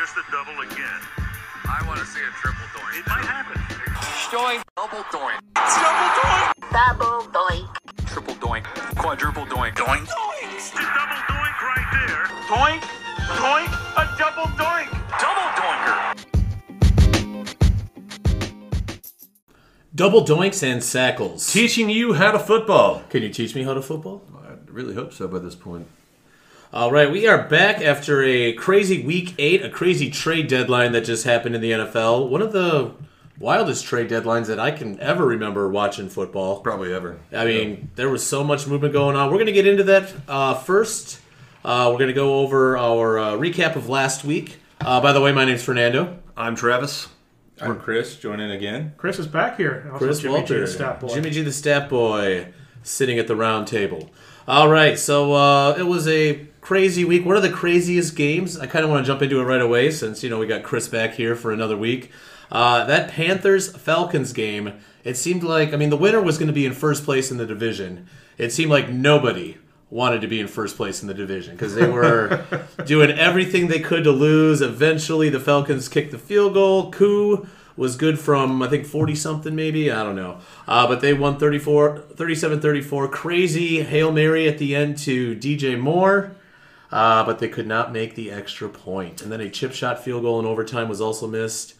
just a double again. I want to see a triple doink. It might happen. Doink. Double doink. Double doink. Double doink. Triple doink. Quadruple doink. Doink. It's a double doink right there. Doink, doink, a double doink. Double doinker. Double doinks and sackles. Teaching you how to football. Can you teach me how to football? I really hope so by this point. All right, we are back after a crazy week eight, a crazy trade deadline that just happened in the NFL. One of the wildest trade deadlines that I can ever remember watching football. Probably ever. I mean, there was so much movement going on. We're going to get into that uh, first. Uh, we're going to go over our uh, recap of last week. Uh, by the way, my name's Fernando. I'm Travis. I'm Chris, joining again. Chris is back here. Also Chris Jimmy G, Walter, the stat boy. Jimmy G, the stat boy, sitting at the round table. All right, so uh, it was a crazy week. One of the craziest games. I kind of want to jump into it right away since you know we got Chris back here for another week. Uh, that Panthers Falcons game. It seemed like I mean the winner was going to be in first place in the division. It seemed like nobody wanted to be in first place in the division because they were doing everything they could to lose. Eventually, the Falcons kicked the field goal. Koo was good from I think 40 something maybe, I don't know. Uh, but they won 34 37-34 crazy Hail Mary at the end to DJ Moore. Uh, but they could not make the extra point. And then a chip shot field goal in overtime was also missed.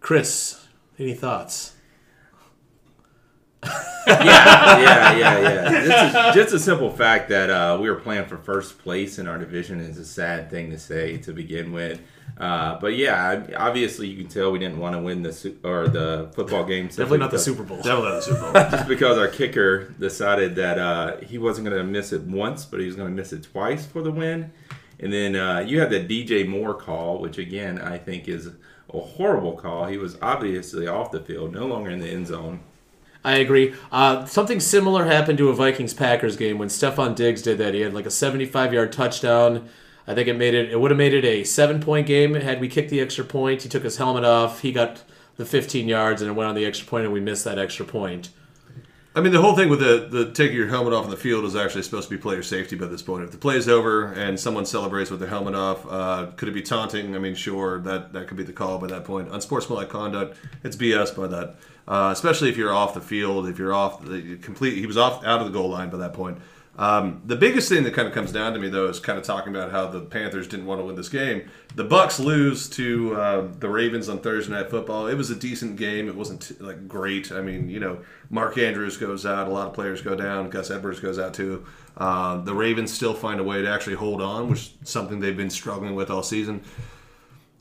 Chris, any thoughts? yeah, yeah, yeah, yeah. Just a, just a simple fact that uh, we were playing for first place in our division is a sad thing to say to begin with. Uh, but yeah, obviously you can tell we didn't want to win the su- or the football game. Definitely not the Super Bowl. Definitely not the Super Bowl. Just because our kicker decided that uh, he wasn't going to miss it once, but he was going to miss it twice for the win. And then uh, you had the DJ Moore call, which again I think is a horrible call. He was obviously off the field, no longer in the end zone. I agree. Uh, something similar happened to a Vikings Packers game when Stefon Diggs did that. He had like a 75 yard touchdown. I think it made it. It would have made it a seven point game had we kicked the extra point. He took his helmet off. He got the 15 yards and it went on the extra point, and we missed that extra point. I mean, the whole thing with the, the taking your helmet off in the field is actually supposed to be player safety by this point. If the play is over and someone celebrates with their helmet off, uh, could it be taunting? I mean, sure, that, that could be the call by that point. Unsportsmanlike conduct, it's BS by that. Uh, especially if you're off the field, if you're off the complete, he was off out of the goal line by that point. Um, the biggest thing that kind of comes down to me though is kind of talking about how the Panthers didn't want to win this game. The Bucs lose to uh, the Ravens on Thursday Night Football. It was a decent game. It wasn't like great. I mean, you know, Mark Andrews goes out. A lot of players go down. Gus Edwards goes out too. Uh, the Ravens still find a way to actually hold on, which is something they've been struggling with all season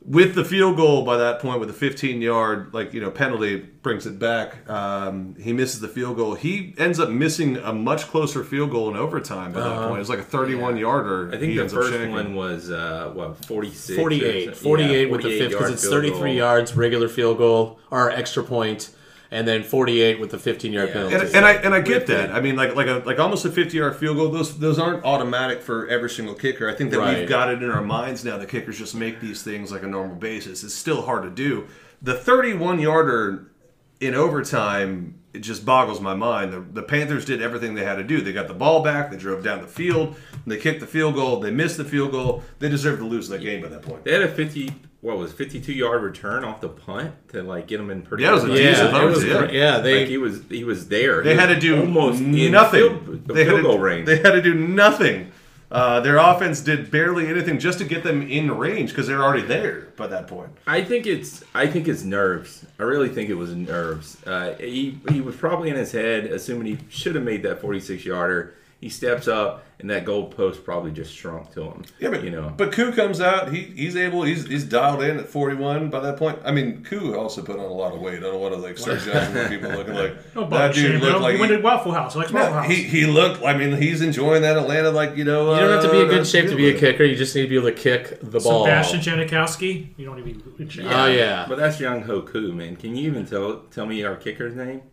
with the field goal by that point with the 15 yard like you know penalty brings it back. Um, he misses the field goal. He ends up missing a much closer field goal in overtime by that point. It was like a 31 yarder I think he the ends up first shanking. one was uh, what 46, 48, 48 yeah, with the 48 fifth because it's 33 goal. yards regular field goal or extra point, and then 48 with the 15 yard Yeah. penalty. and, and I and I get that. I mean, like like a like almost a fifty yard field goal. Those those aren't automatic for every single kicker. I think that Right. we've got it in our minds now. that kickers just make these things like a normal basis. It's still hard to do. The thirty one yarder in overtime. It just boggles my mind. The, the Panthers did everything they had to do. They got the ball back. They drove down the field. They kicked the field goal. They missed the field goal. They deserved to lose that game by that point. They had a 50 what was 52 yard return off the punt to like get him in pretty Yeah, it was a yeah, decent it was yeah. yeah. They like he was he was there. They He had to do almost nothing. field, the they field had goal to, range. They had to do nothing. Uh, their offense did barely anything just to get them in range because they're already there by that point. I think it's I think it's nerves. I really think it was nerves. Uh, he he was probably in his head, assuming he should have made that 46 yarder. He steps up, and that goal post probably just shrunk to him. Yeah, but you know, but Koo comes out. He he's able. He's he's dialed in at forty one by that point. I mean, Koo also put on a lot of weight. I don't want to like start judging what people looking like. No, that dude looked like he went to Waffle House. Like likes Waffle no, House. he he looked. I mean, he's enjoying that Atlanta like you know. you don't have to be in uh, good shape to be a kicker. You just need to be able to kick the ball. Sebastian Janikowski. You don't even. Oh yeah, but that's Younghoe Koo man. Can you even tell tell me our kicker's name?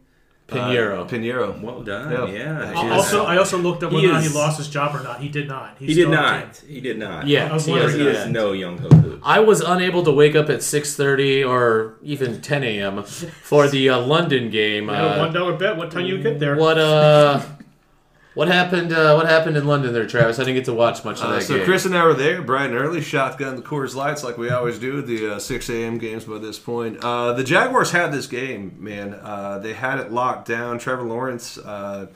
Piñeiro. Piñeiro. Well done. Yeah. Yeah. Al- He Also, I also looked up whether or not he lost his job or not. He did not. He's he did still on the not. He did not. yeah, I was he wondering has He that. that. is no Younghoe I was unable to wake up at 6:30 or even 10 a.m. for the uh, London game. I had a Uh, one dollar bet. What time you get there? what uh What happened? Uh, what happened in London there, Travis? I didn't get to watch much of Uh, that so game. Chris and I were there, bright and early, shotgun the Coors Lights like we always do the uh, 6 a.m. games by this point. Uh, the Jaguars had this game, man. Uh, they had it locked down. Trevor Lawrence uh,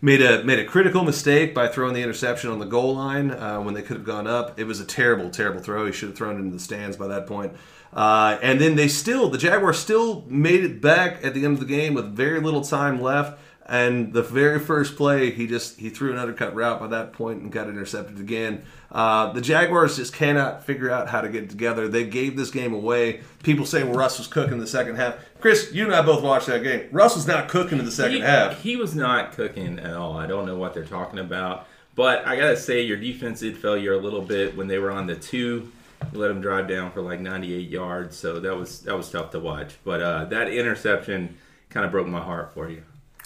made a made a critical mistake by throwing the interception on the goal line uh, when they could have gone up. It was a terrible, terrible throw. He should have thrown it into the stands by that point. Uh, and then they still, the Jaguars still made it back at the end of the game with very little time left. And the very first play, he just he threw an undercut route by that point and got intercepted again. Uh, the Jaguars just cannot figure out how to get together. They gave this game away. People say Russ was cooking the second half. Chris, you and I both watched that game. Russ was not cooking in the second he, half. He was not cooking at all. I don't know what they're talking about. But I gotta say, your defense did failure a little bit when they were on the two. You let them drive down for like 98 yards, so that was that was tough to watch. But uh, that interception kind of broke my heart for you.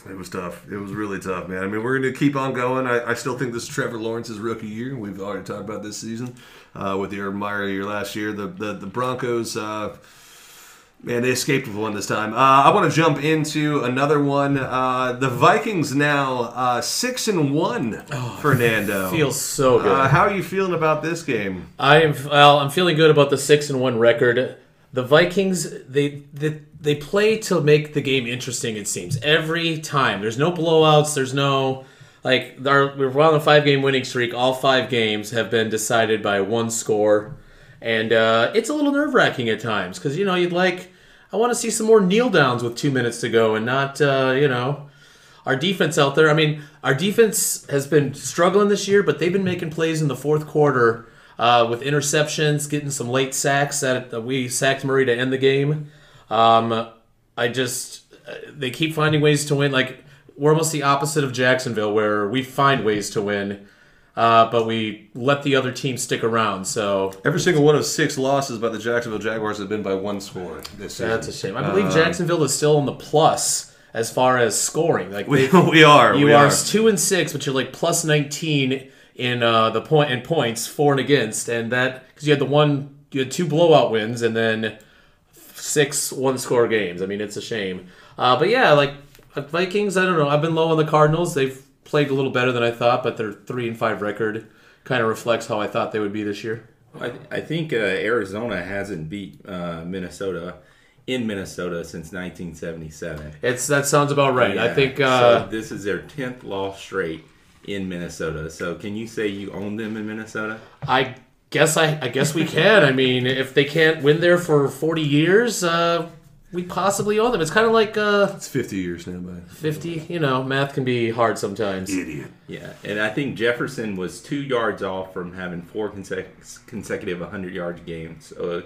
It was tough. It was really tough, man. I mean, we're going to keep on going. I, I still think this is Trevor Lawrence's rookie year. We've already talked about this season uh, with the Urban Meyer year last year. The the, the Broncos, uh, man, they escaped with one this time. Uh, I want to jump into another one. Uh, the Vikings now uh, six and one. Fernando Feels so good. Uh, how are you feeling about this game? I am well. I'm feeling good about the six and one record. The Vikings they they, they play to make the game interesting. It seems every time. There's no blowouts. There's no like our, we're on a five game winning streak. All five games have been decided by one score, and uh, it's a little nerve wracking at times because you know you'd like I want to see some more kneel downs with two minutes to go and not uh, you know our defense out there. I mean, our defense has been struggling this year, but they've been making plays in the fourth quarter uh, with interceptions, getting some late sacks. That we sacked Murray to end the game. Um, I just uh, they keep finding ways to win. Like we're almost the opposite of Jacksonville, where we find ways to win, uh, but we let the other team stick around. So Every single one of six losses by the Jacksonville Jaguars have been by one score this season. that's a shame. I believe Jacksonville is still in the plus as far as scoring. Like We, they- we are. You we are, are. two and six, but you're like plus nineteen in uh, the point in points for and against, and that because you had the one you had two blowout wins and then six one score games. I mean, it's a shame. Uh, but yeah, like uh, Vikings, I don't know. I've been low on the Cardinals. They've played a little better than I thought, but their three and five record kind of reflects how I thought they would be this year. I, I think uh, Arizona hasn't beat uh, Minnesota in Minnesota since 1977. It's that sounds about right. I think uh, so. This is their 10th loss straight in Minnesota. So can you say you own them in Minnesota? I guess I, I guess we can. I mean, if they can't win there for forty years, uh, we possibly own them. It's kind of like uh, It's 50 years now, man. fifty. You know, math can be hard sometimes. Idiot. Yeah, and I think Jefferson was two yards off from having four consec- consecutive 100 yard games. So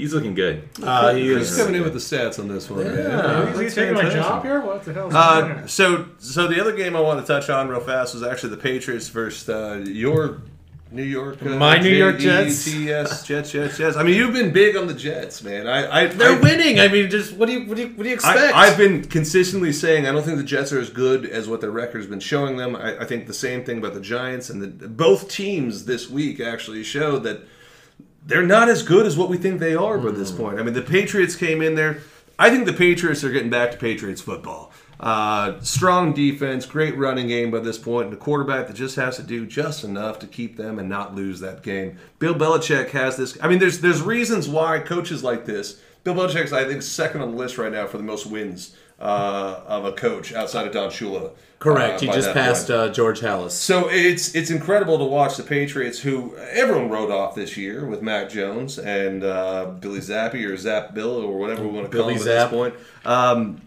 he's looking good. Uh, he Who's is- coming in with the stats on this one? Yeah. Is he taking my job here? What the hell is Uh, going on? so, so the other game I want to touch on real fast was actually the Patriots versus uh, your New York. Uh, My New York Jets. Jets, Jets, Jets, Jets. I mean, you've been big on the Jets, man. I, I They're I, winning. I mean, just what do you what do you, what do you expect? I, I've been consistently saying I don't think the Jets are as good as what their record has been showing them. I, I think the same thing about the Giants and the, both teams this week actually showed that they're not as good as what we think they are by this point. I mean, the Patriots came in there. I think the Patriots are getting back to Patriots football. Uh, strong defense, great running game by this point, and a quarterback that just has to do just enough to keep them and not lose that game. Bill Belichick has this. I mean, there's there's reasons why coaches like this. Bill Belichick's I think second on the list right now for the most wins uh, of a coach outside of Don Shula. Correct. uh, he just passed uh, George Halas. So it's it's incredible to watch the Patriots, who everyone wrote off this year with Mac Jones and uh, Billy Zappe or Zap Bill or whatever we want to call him Zapp. at this point. Um,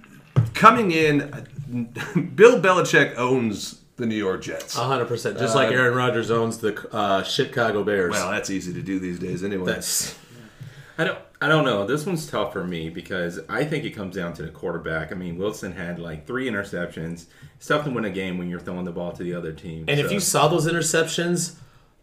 coming in, Bill Belichick owns the New York Jets. hundred percent. Just like Aaron Rodgers owns the uh, Chicago Bears. well, that's easy to do these days anyway. that's I don't. I don't know. This one's tough for me because I think it comes down to the quarterback. I mean, Wilson had like three interceptions. It's tough to win a game when you're throwing the ball to the other team. And if you saw those interceptions,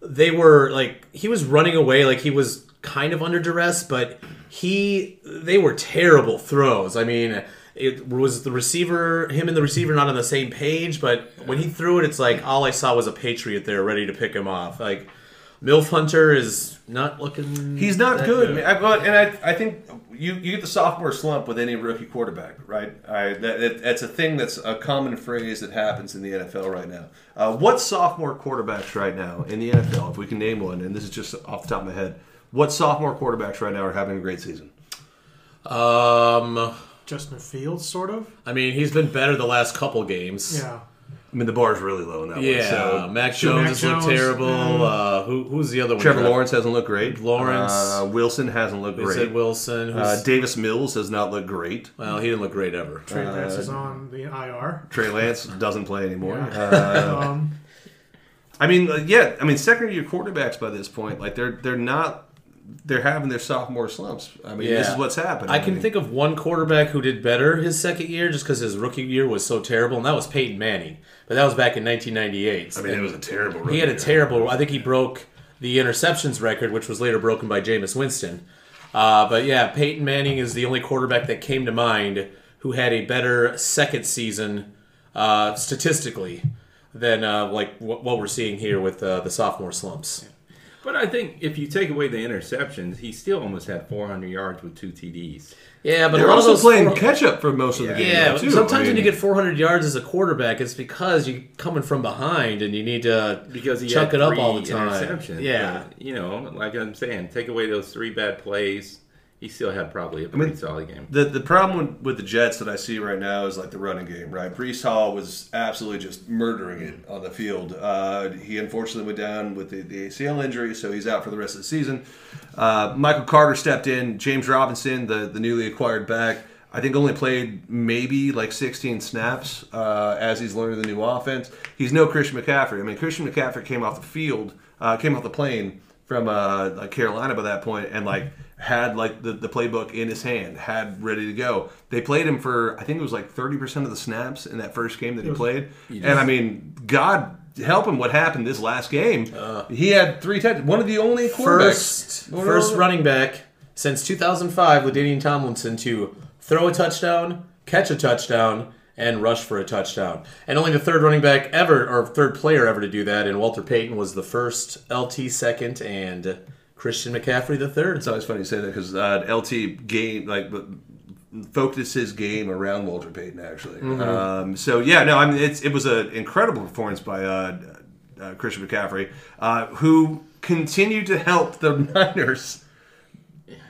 they were like he was running away like he was kind of under duress, but he they were terrible throws. I mean, it was the receiver, him and the receiver not on the same page, but when he threw it, it's like all I saw was a Patriot there ready to pick him off. Like Milf Hunter is not looking. He's not that good, man. I, but, and I, I think you, you get the sophomore slump with any rookie quarterback, right? I, that, that, that's a thing that's a common phrase that happens in the NFL right now. Uh, what sophomore quarterbacks right now in the NFL, if we can name one, and this is just off the top of my head, what sophomore quarterbacks right now are having a great season? Um, Justin Fields, sort of. I mean, he's been better the last couple games. Yeah. I mean, the bar is really low in that one. Yeah, So Mac Jones Mac has looked Jones, terrible. yeah. Uh, who who's the other one? Trevor you got? Lawrence hasn't looked great. Lawrence. Uh, Wilson hasn't looked We great. said Wilson. Who's, Uh, Davis Mills has not looked great. well, he didn't look great ever. Trey Uh, Lance is on the IR. Trey Lance doesn't play anymore. Yeah. Uh, Um, I mean, uh, yeah. I mean, second year quarterbacks by this point, like they're they're not they're having their sophomore slumps. I mean, this is what's happening. I can mean, think of one quarterback who did better his second year just because his rookie year was so terrible, and that was Peyton Manning. But that was back in 1998. I mean, it was a terrible. He had a terrible. I think he broke the interceptions record, which was later broken by Jameis Winston. Uh, but yeah, Peyton Manning is the only quarterback that came to mind who had a better second season uh, statistically than uh, like what, what we're seeing here with uh, the sophomore slumps. But I think if you take away the interceptions, he still almost had 400 yards with two TDs. Yeah, but They're a lot also of those playing four- catch up for most of the game. Yeah, though, too. sometimes I when you get 400 yards as a quarterback, it's because you're coming from behind and you need to Because he chuck had it up all the time. Yeah, But, you know, like I'm saying, take away those three bad plays, he still had probably a pretty solid game. The the problem with, with the Jets that I see right now is like the running game, right? Breece Hall was absolutely just murdering it on the field. Uh, he unfortunately went down with the, the ACL injury, so he's out for the rest of the season. Uh, Michael Carter stepped in. James Robinson, the, the newly acquired back, I think only played maybe like 16 snaps uh, as he's learning the new offense. He's no Christian McCaffrey. I mean, Christian McCaffrey came off the field, uh, came off the plane from uh, like Carolina by that point, and like had like the, the playbook in his hand, had ready to go. They played him for I think it was like 30% of the snaps in that first game that he played. And I mean, God help him what happened this last game. he had three touchdowns. One of the only quarterbacks. first first running back since 2005, with LaDainian Tomlinson to throw a touchdown, catch a touchdown, and rush for a touchdown. And only the third running back ever, or third player ever to do that. And Walter Payton was the first, LT second, and Christian McCaffrey the third. It's always funny to say that because uh, LT game like focused his game around Walter Payton actually. Um, so yeah, no, I mean it's it was an incredible performance by uh, uh, Christian McCaffrey, uh, who continued to help the Niners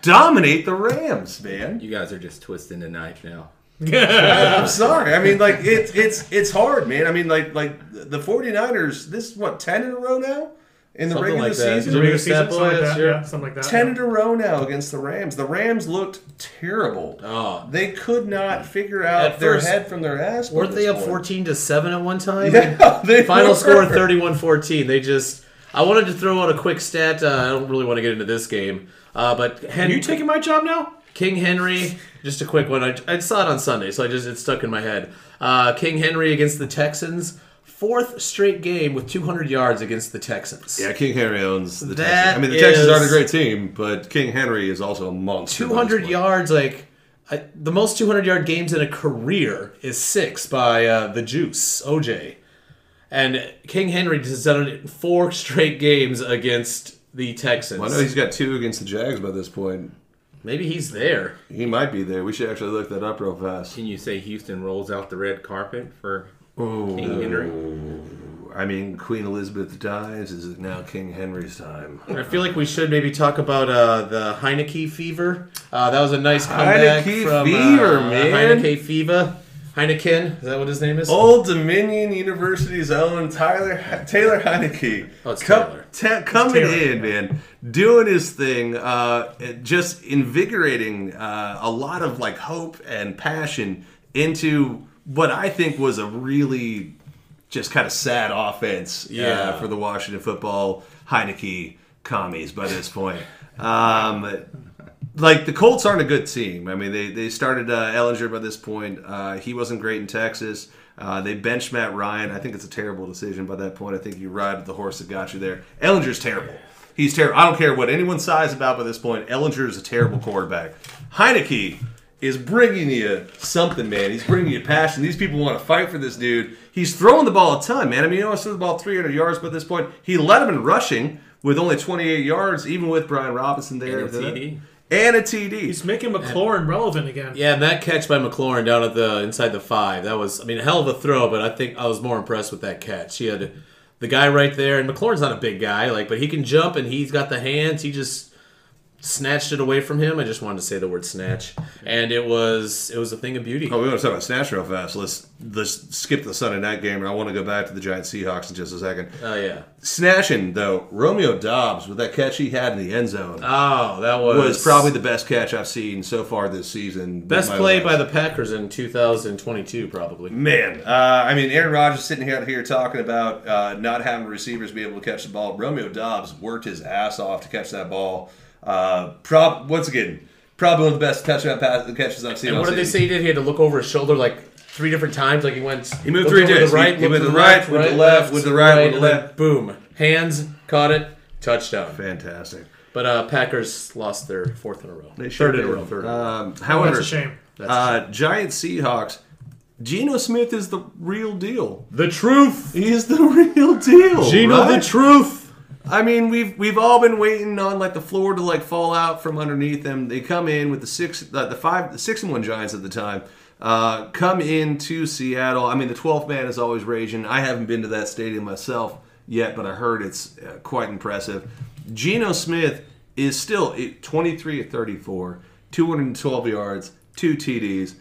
dominate the Rams. Man, You guys are just twisting the knife now. I'm sorry. I mean, like it's it's it's hard, man. I mean, like like the 49ers. This is what ten in a row now in the Something regular like that. season. Jimmy regular season, something like that. sure. Yeah, something like that. 10 yeah. in a row now against the Rams. The Rams looked terrible. Oh. They could not figure out At their first, head from their ass. Weren't they up point. 14 to 7 at one time? Yeah, they Final were. score 31-14. They just I wanted to throw out a quick stat. Uh, I don't really want to get into this game. Uh, but Are you taking my job now? King Henry, just a quick one. I, I saw it on Sunday, so I just it stuck in my head. Uh, King Henry against the Texans, fourth straight game with 200 yards against the Texans. Yeah, King Henry owns the That Texans. I mean, the Texans aren't a great team, but King Henry is also a monster. 200 yards, like I, the most 200 yard games in a career is six by uh, the Juice OJ, and King Henry has done it in four straight games against the Texans. Well, I know he's got two against the Jags by this point. Maybe he's there. He might be there. We should actually look that up real fast. Can you say Houston rolls out the red carpet for King Henry? I mean, Queen Elizabeth dies. Is it now King Henry's time? I feel like we should maybe talk about uh, the Heinicke fever. Uh, that was a nice comeback Heinicke from fever, uh, man. Heinicke fever. Heineken, is that what his name is? Old Dominion University's own Tyler Taylor Heinicke. Oh, it's Com- Taylor. ta- coming Taylor, in, man, doing his thing, uh, just invigorating uh, a lot of like hope and passion into what I think was a really just kind of sad offense uh, for the Washington football Heinicke commies by this point. Um, like the Colts aren't a good team. I mean, they they started uh, Ehlinger by this point. Uh, he wasn't great in Texas. Uh, they benched Matt Ryan. I think it's a terrible decision by that point. I think you ride the horse that got you there. Ehlinger's terrible. He's terrible. I don't care what anyone sighs about by this point. Ehlinger is a terrible quarterback. Heinicke is bringing you something, man. He's bringing you passion. These people want to fight for this dude. He's throwing the ball a ton, man. I mean, he almost threw the ball 300 yards by this point. He led him in rushing with only 28 yards, even with Brian Robinson there. And a TD. And a TD. He's making McLaurin relevant again. Yeah, and that catch by McLaurin down at the inside the five, that was I mean a hell of a throw, but I think I was more impressed with that catch. He had the guy right there, and McLaurin's not a big guy, like, but he can jump and he's got the hands. He just snatched it away from him. I just wanted to say the word snatch, and it was it was a thing of beauty. Oh, we want to talk about snatch real fast. Let's let's skip the Sunday night game, and I want to go back to the Giant Seahawks in just a second. Oh yeah. Snatching though, Romeo Doubs with that catch he had in the end zone Oh, that was was probably the best catch I've seen so far this season. best play by the Packers in 2022, probably. Man, uh, I mean, Aaron Rodgers sitting out here talking about uh, not having receivers be able to catch the ball. Romeo Doubs worked his ass off to catch that ball. Uh, prob once again, probably one of the best touchdown pass catches I've seen. And what did they say he did? He had to look over his shoulder like three different times. Like he went. He moved looked three over days. The right, He- he went to to the right, went to the left, went to the right, went to the left. Boom! Hands caught it. Touchdown. Fantastic. But uh, Packers lost their fourth in a row. They third sure in a did. row. Third. in a row. Um, Oh, however, that's a shame. uh, Giant Seahawks. Geno Smith is the real deal. the truth. He is the real deal. Gino, right? the truth. I mean, we've we've all been waiting on like the floor to like fall out from underneath them. They come in with the six, uh, the five, the six and one Giants at the time. Uh, come into Seattle. I mean, the twelfth man is always raging. I haven't been to that stadium myself yet, but I heard it's uh, quite impressive. Geno Smith is still eh, 23 at 34, 212 yards, two TDs.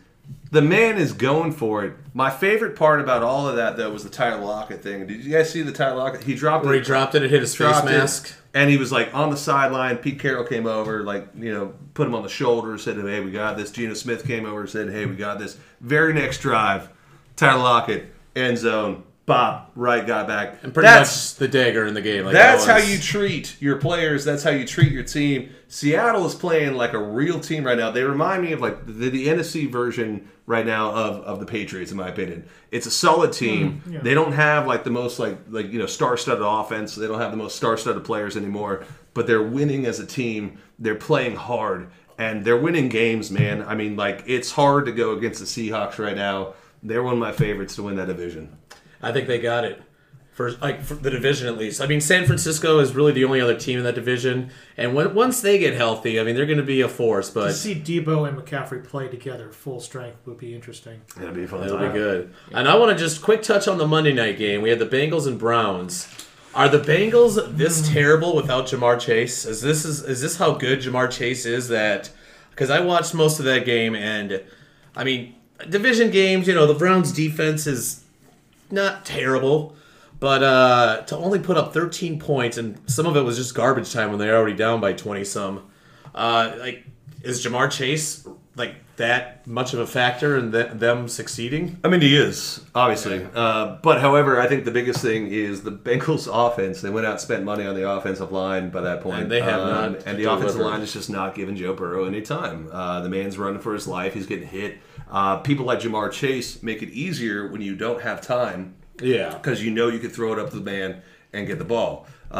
The man is going for it. My favorite part about all of that, though, was the Tyler Lockett thing. Did you guys see the Tyler Lockett? He dropped Where it he dropped it, it hit his face dropped it, mask. and he was like on the sideline. Pete Carroll came over, like you know, put him on the shoulder, said, "Hey, we got this." Geno Smith came over, said, "Hey, we got this." Very next drive, Tyler Lockett end zone, bop, right guy back. And pretty that's much the dagger in the game. Like that's that how you treat your players. That's how you treat your team. Seattle is playing like a real team right now. They remind me of like the, the NFC version right now of, of the Patriots, in my opinion. It's a solid team. Hmm, yeah. They don't have like the most like like you know star-studded offense. They don't have the most star-studded players anymore. But they're winning as a team. They're playing hard and they're winning games, man. I mean, like it's hard to go against the Seahawks right now. They're one of my favorites to win that division. I think they got it. For like for the division at least. I mean, San Francisco is really the only other team in that division, and when, once they get healthy, I mean, they're going to be a force. To But see Deebo and McCaffrey play together full strength would be interesting. It'll be fun It'll time. be good. And I want to just quick touch on the Monday night game. We had the Bengals and Browns. Are the Bengals this mm. terrible without Ja'Marr Chase? Is this is is this how good Ja'Marr Chase is? That because I watched most of that game, and I mean, division games. You know, the Browns' defense is not terrible, but uh, to only put up 13 points, and some of it was just garbage time when they're already down by 20 some. Uh, like, is Ja'Marr Chase like that much of a factor in th- them succeeding? I mean, he is obviously, uh, but however, I think the biggest thing is the Bengals' offense. They went out and spent money on the offensive line by that point, And they have Um, not And the offensive line is just not giving Joe Burrow any time. Uh, the man's running for his life. He's getting hit. Uh, people like Ja'Marr Chase make it easier when you don't have time Yeah. because you know you could throw it up to the man and get the ball. Uh,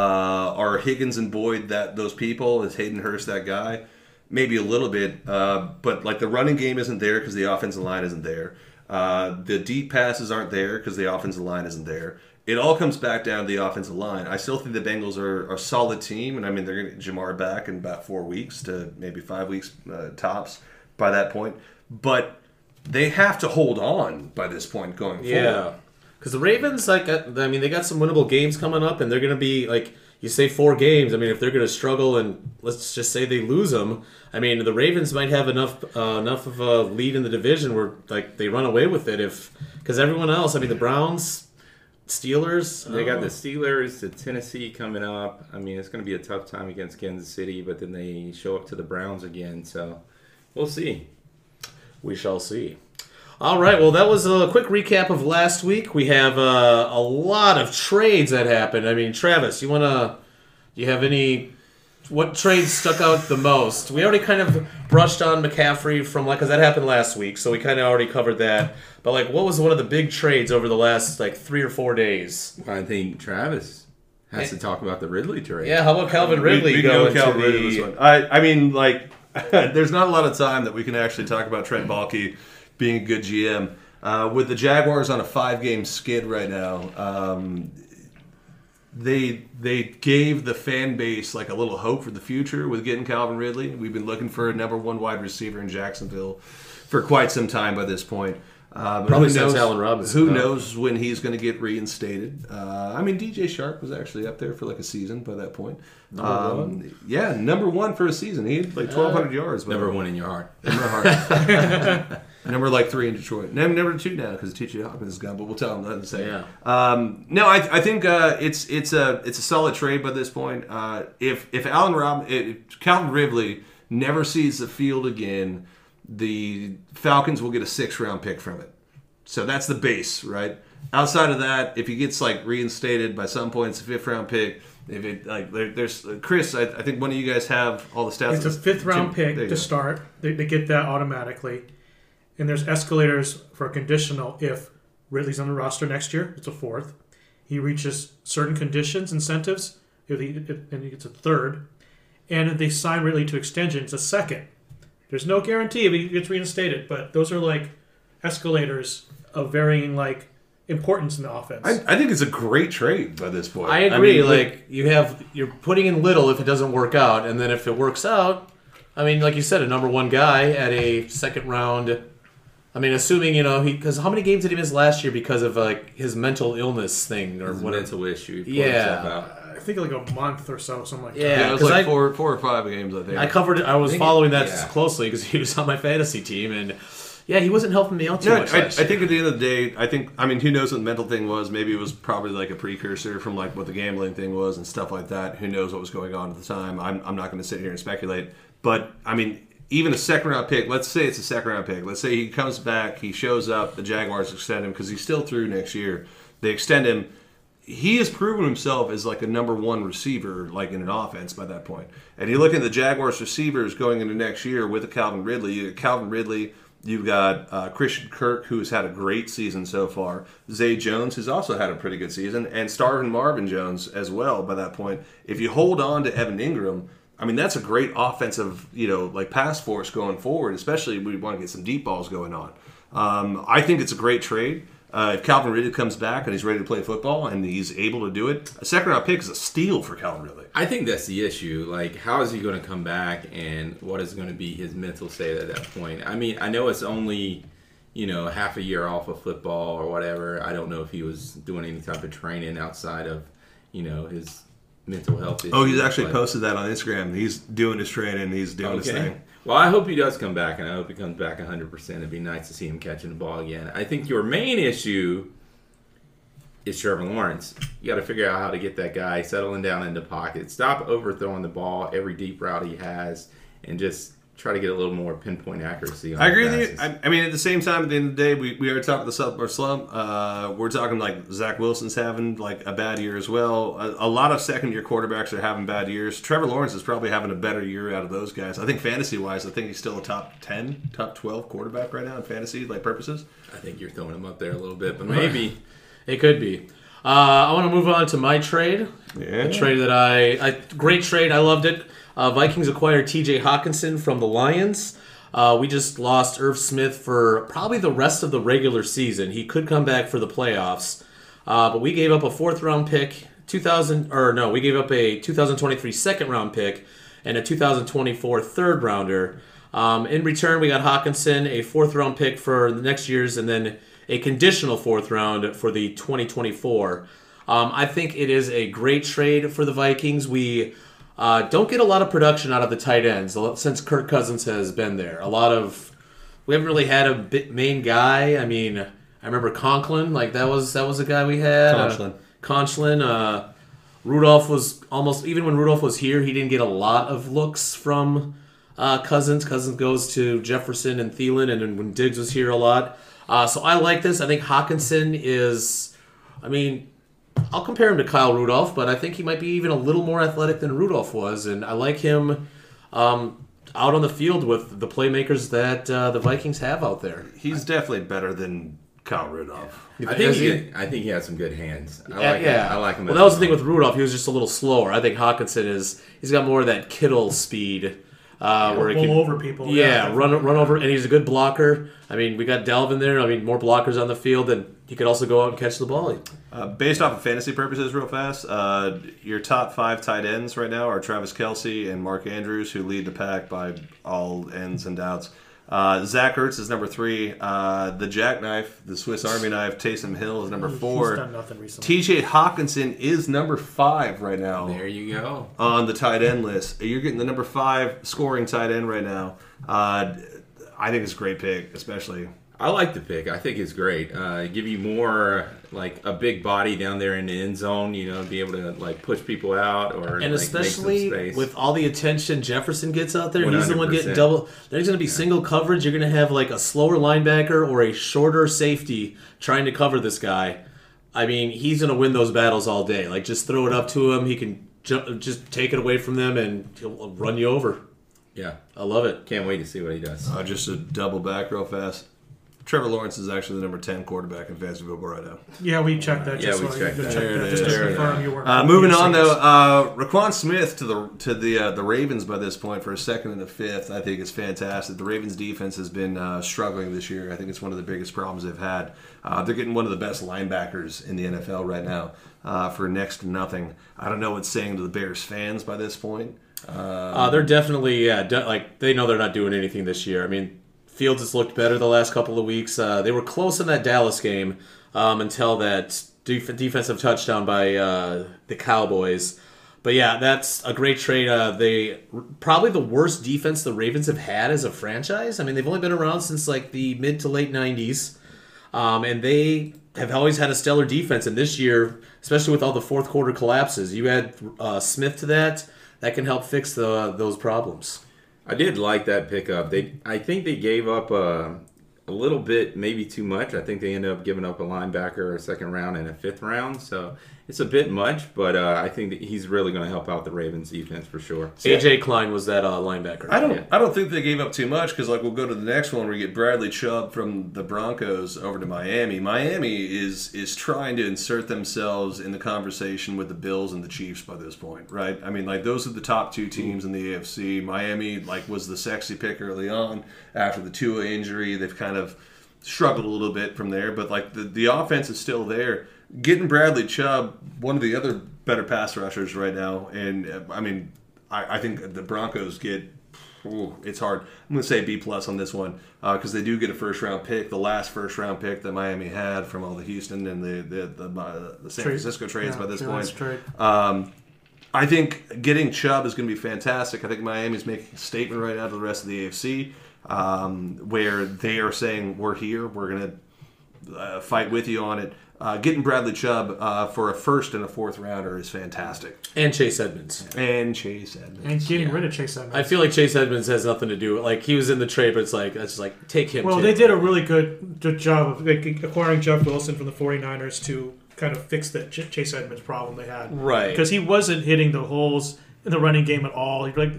are Higgins and Boyd that those people? Is Hayden Hurst that guy? Maybe a little bit, uh, but like the running game isn't there because the offensive line isn't there. Uh, the deep passes aren't there because the offensive line isn't there. It all comes back down to the offensive line. I still think the Bengals are, are a solid team, and I mean they're going to get Ja'Marr back in about four weeks to maybe five weeks uh, tops by that point. But they have to hold on by this point going forward. Yeah. Because the Ravens, like, uh, I mean, they got some winnable games coming up, and they're going to be like you say four games. I mean, if they're going to struggle, and let's just say they lose them, I mean, the Ravens might have enough uh, enough of a lead in the division where like they run away with it. If because everyone else, I mean, the Browns, Steelers, They got uh, the Steelers, the Tennessee coming up. I mean, it's going to be a tough time against Kansas City, but then they show up to the Browns again. So we'll see. We shall see. All right, well, that was a quick recap of last week. We have uh, a lot of trades that happened. I mean, Travis, you want to? Do you have any? What trades stuck out the most? We already kind of brushed on McCaffrey from like, because that happened last week, so we kind of already covered that. But like, what was one of the big trades over the last like three or four days? I think Travis has to talk about the Ridley trade. Yeah, how about Calvin Ridley we, we going go Calvin to Ridley the? this one. I, I mean, like, there's not a lot of time that we can actually talk about Trent Baalke being a good GM. Uh, with the Jaguars on a five-game skid right now, um, they they gave the fan base like a little hope for the future with getting Calvin Ridley. We've been looking for a number one wide receiver in Jacksonville for quite some time by this point. Uh, Probably since knows- Allen Robinson, Who though. knows when he's going to get reinstated? Uh, I mean, DJ Chark was actually up there for like a season by that point. Um, yeah, number one for a season. He had like twelve hundred yards. by Number way. one in your heart. Number heart. number like three in Detroit. Number, number two now because T.J. Hopkins is gone, but we'll tell him that in a second. Yeah. Um, no, I, I think uh, it's it's a it's a solid trade by this point. Uh, if if Allen Rob if Calvin Ridley never sees the field again, the Falcons will get a six round pick from it. So that's the base, right? Outside of that, if he gets like reinstated by some point, it's a fifth round pick. If it like there, there's Chris, I, I think one of you guys have all the stats. It's a fifth round Two- pick to go. start. They, they get that automatically. And there's escalators for a conditional if Ridley's on the roster next year. It's a fourth. He reaches certain conditions, incentives, if he, if, and he gets a third. And if they sign Ridley to extension, it's a second. There's no guarantee if he gets reinstated, but those are like escalators of varying like importance in the offense. I, I think it's a great trade by this point. I agree. mean, like you have, you're putting in little if it doesn't work out, and then if it works out, I mean, like you said, a number one guy at a second round. I mean, assuming you know he because how many games did he miss last year because of like his mental illness thing or His whatever? mental issue. He pulled Yeah. Himself out. I think like a month or so, something like that. Yeah, yeah, it was 'cause like I- four, four or five games. I think. I covered it. I was think it- following that yeah. closely because he was on my fantasy team, and yeah, he wasn't helping me out too No, much. I, I last year. think at the end of the day, I think I mean, who knows what the mental thing was? Maybe it was probably like a precursor from like what the gambling thing was and stuff like that. Who knows what was going on at the time? I'm, I'm not going to sit here and speculate. But I mean, even a second round pick. Let's say it's a second round pick. Let's say he comes back, he shows up, the Jaguars extend him because he's still through next year. They extend him. He has proven himself as like a number one receiver, like in an offense by that point. And you look at the Jaguars receivers going into next year with a Calvin Ridley. You Calvin Ridley. You've got uh, Christian Kirk, who has had a great season so far. Zay Jones, who's also had a pretty good season, and Starvin Marvin Jones as well. By that point, if you hold on to Evan Engram, I mean that's a great offensive, you know, like pass force going forward. Especially we want to get some deep balls going on. Um, I think it's a great trade. Uh, if Calvin Ridley comes back and he's ready to play football and he's able to do it, a second round pick is a steal for Calvin Ridley. I think that's the issue. Like, how is he going to come back, and what is going to be his mental state at that point? I mean, I know it's only, you know, half a year off of football or whatever. I don't know if he was doing any type of training outside of, you know, his mental health. Issues, Oh, he's actually but- posted that on Instagram. He's doing his training. He's doing his Okay. thing. Well, I hope he does come back, and I hope he comes back 100%. It'd be nice to see him catching the ball again. I think your main issue is Trevor Lawrence. You got to figure out how to get that guy settling down in the pocket. Stop overthrowing the ball every deep route he has, and just try to get a little more pinpoint accuracy. On I agree with you. I, I mean, at the same time, at the end of the day, we, we are talking the sophomore slump. Uh, we're talking like Zach Wilson's having like a bad year as well. A, a lot of second year quarterbacks are having bad years. Trevor Lawrence is probably having a better year out of those guys. I think fantasy wise, I think he's still a top ten, top twelve quarterback right now in fantasy like purposes. I think you're throwing him up there a little bit, but maybe. It could be. Uh, I want to move on to my trade. Yeah. A trade that I, I great trade. I loved it. Uh, Vikings acquired T.J. Hockenson from the Lions. Uh, we just lost Irv Smith for probably the rest of the regular season. He could come back for the playoffs, uh, but we gave up a fourth round pick, 2000 or no, we gave up a 2023 second round pick and a 2024 third rounder. Um, in return, we got Hockenson, a fourth round pick for the next year's, and then a conditional fourth round for the 2024. Um, I think it is a great trade for the Vikings. We uh, don't get a lot of production out of the tight ends since Kirk Cousins has been there. A lot of we haven't really had a bit main guy. I mean, I remember Conklin, like that was that was a guy we had. Conklin. Uh, Conklin. Uh, Rudolph was almost even when Rudolph was here, he didn't get a lot of looks from uh, Cousins. Cousins goes to Jefferson and Thielen, and then when Diggs was here a lot. Uh, so I like this. I think Hockenson is. I mean, I'll compare him to Kyle Rudolph, but I think he might be even a little more athletic than Rudolph was, and I like him um, out on the field with the playmakers that uh, the Vikings have out there. He's definitely better than Kyle Rudolph. I think he, I think he has some good hands. I Yeah, like yeah. Him. I like him. Well, that was the thing with Rudolph. He was just a little slower. I think Hockenson is. He's got more of that Kittle speed, uh, where he roll can over people. Yeah, Yeah. run run over, and he's a good blocker. I mean, we got Dalvin there. I mean, more blockers on the field than he could also go out and catch the ball. Uh, based off of fantasy purposes, real fast, uh, your top five tight ends right now are Travis Kelce and Mark Andrews, who lead the pack by all ends and outs. Uh, Zach Ertz is number three. Uh, the jackknife, the Swiss Army knife, Taysom Hill is number He's four. done nothing recently. TJ Hockenson is number five right now There you go. on the tight end list. You're getting the number five scoring tight end right now. Uh, I think it's a great pick, especially. I like the pick. I think it's great. Uh, give you more like a big body down there in the end zone. You know, be able to like push people out or And like, make some especially space. with all the attention Jefferson gets out there, he's the one getting double. There's going to be single coverage. You're going to have like a slower linebacker or a shorter safety trying to cover this guy. I mean, he's going to win those battles all day. Like, just throw it up to him. He can ju- just take it away from them and he'll run you over. yeah, I love it. can't wait to see what he does. Uh, just to double back real fast. Trevor Lawrence is actually the number 10 quarterback in fantasy football right now. Yeah, we checked that. Yeah, Just we so checked that. check There that just to confirm you weren't. Uh, moving on though, serious. uh, Roquan Smith to the to the uh, the Ravens by this point for a second and a fifth, I think is fantastic. The Ravens defense has been uh, struggling this year. I think it's one of the biggest problems they've had. Uh, they're getting one of the best linebackers in the NFL right now uh, for next to nothing. I don't know what's saying to the Bears fans by this point. Uh, they're definitely yeah, de- like they know they're not doing anything this year. I mean, Fields has looked better the last couple of weeks. Uh, they were close in that Dallas game um, until that def- defensive touchdown by uh, the Cowboys. But yeah, that's a great trade. Uh, they probably the worst defense the Ravens have had as a franchise. I mean, they've only been around since like the mid to late '90s, um, and they have always had a stellar defense. And this year, especially with all the fourth quarter collapses, you add uh, Smith to that. That can help fix the, those problems. I did like that pickup. They, I think they gave up a, a little bit, maybe too much. I think they ended up giving up a linebacker, a second round, and a fifth round. So it's a bit much, but uh, I think that he's really going to help out the Ravens defense for sure. AJ Klein was that uh, linebacker. I don't. Yeah. I don't think they gave up too much because, like, we'll go to the next one where you get Bradley Chubb from the Broncos over to Miami. Miami is is trying to insert themselves in the conversation with the Bills and the Chiefs by this point, right? I mean, like, those are the top two teams in the AFC. Miami, like, was the sexy pick early on after the Tua injury. They've kind of struggled a little bit from there, but like the the offense is still there. Getting Bradley Chubb, one of the other better pass rushers right now, and uh, I mean, I, I think the Broncos get. Ooh, it's hard. I'm going to say B plus on this one because they do get a first round pick, the last first round pick that Miami had from all the Houston and the the the, uh, the San Trade. Francisco trades Yeah, by this point. Um, I think getting Chubb is going to be fantastic. I think Miami's making a statement right now to the rest of the AFC um, where they are saying, We're here, we're going to uh, fight with you on it. Uh, getting Bradley Chubb uh, for a first and a fourth rounder is fantastic. and Chase Edmonds. And Chase Edmonds. and getting rid of Chase Edmonds. I feel like Chase Edmonds has nothing to do. with Like he was in the trade, but it's like that's just like take him. Well, too. they did a really good, good job of like, acquiring Jeff Wilson from the 49ers to kind of fix that Ch- Chase Edmonds problem they had. Right. Because he wasn't hitting the holes in the running game at all. He like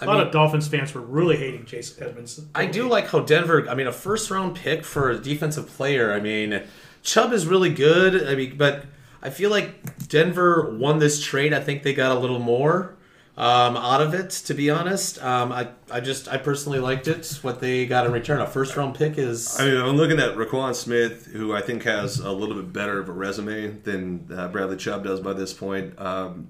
a lot mean- of Dolphins fans were really hating Chase Edmonds. I do like how Denver. I mean, a first round pick for a defensive player. I mean, Chubb is really good. I mean, but I feel like Denver won this trade. I think they got a little more um, out of it. To be honest, um, I I just I personally liked it. What they got in return, a first round pick is. I mean, I'm looking at Roquan Smith, who I think has a little bit better of a resume than uh, Bradley Chubb does by this point. Um,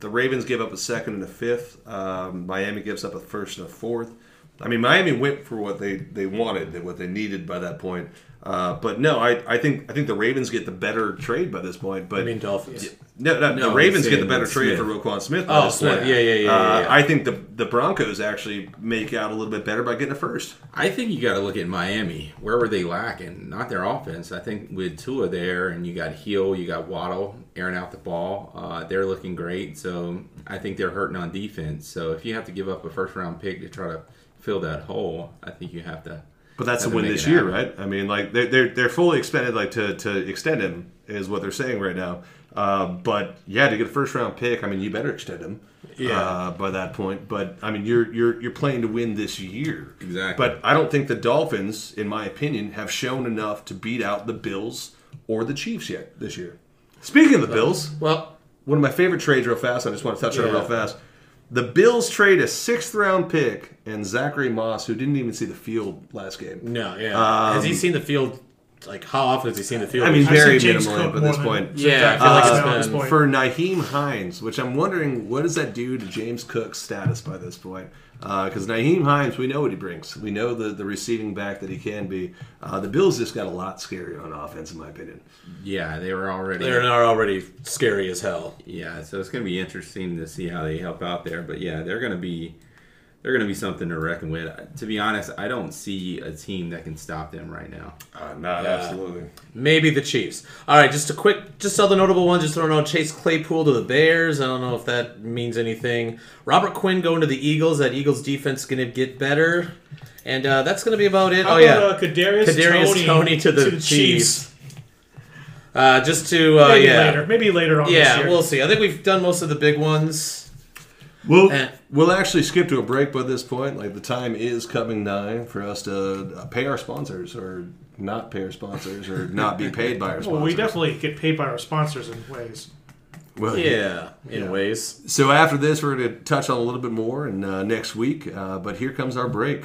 the Ravens give up a second and a fifth. Um, Miami gives up a first and a fourth. I mean, Miami went for what they, they wanted, what they needed by that point. Uh, but no, I, I think I think the Ravens get the better trade by this point. But I mean, Dolphins. no, no, No, the Ravens get the better with trade Smith. for Roquan Smith. By Oh, this Smith. point. Yeah, yeah, yeah, Uh, yeah, yeah. I think the the Broncos actually make out a little bit better by getting a first. I think you got to look at Miami. Where were they lacking? Not their offense. I think with Tua there, and you got Heel, you got Waddle airing out the ball. Uh, they're looking great. So I think they're hurting on defense. So if you have to give up a first round pick to try to fill that hole, I think you have to. But that's the win this year, happen. right? I mean, like they're they're, they're fully expended, like to, to extend him is what they're saying right now. Uh, but yeah, to get a first round pick, I mean, you better extend him. Yeah. Uh, by that point, but I mean, you're you're you're playing to win this year. Exactly. But I don't think the Dolphins, in my opinion, have shown enough to beat out the Bills or the Chiefs yet this year. Speaking of the Bills, Well, one of my favorite trades, real fast. I just want to touch on it real fast. The Bills trade a sixth round pick and Zachary Moss, who didn't even see the field last game. no, yeah. Has he seen the field like how often has he seen the field? I mean, very seen minimally Cook at this point. Yeah, I feel like Uh, it's now at this point. for Nyheim Hines, which I'm wondering what does that do to James Cook's status by this point? Because Nyheim Hines, we know what he brings. We know the, the receiving back that he can be. Uh, the Bills just got a lot scarier on offense, in my opinion. Yeah, they were already. they're not already scary as hell. Yeah, so it's going to be interesting to see how they help out there. But yeah, they're going to be they're going to be something to reckon with. To be honest, I don't see a team that can stop them right now. Uh, not Yeah. absolutely. Maybe the Chiefs. All right, just a quick, just other notable ones. Just throwing out Chase Claypool to the Bears. I don't know if that means anything. Robert Quinn going to the Eagles. That Eagles defense is going to get better, and uh, that's going to be about it. How oh about, yeah, uh, Kadarius, Kadarius Toney, Toney to the Chiefs. uh, just to uh, Maybe yeah, later. Maybe later on this yeah, year. we'll see. I think we've done most of the big ones. We'll, Eh. we'll actually skip to a break by this point. Like the time is coming nigh for us to uh, pay our sponsors or not pay our sponsors or not be paid by our sponsors. well, we definitely get paid by our sponsors in ways. Well, Yeah, in Yeah. ways. So after this, we're going to touch on a little bit more and uh, next week. Uh, but here comes our break.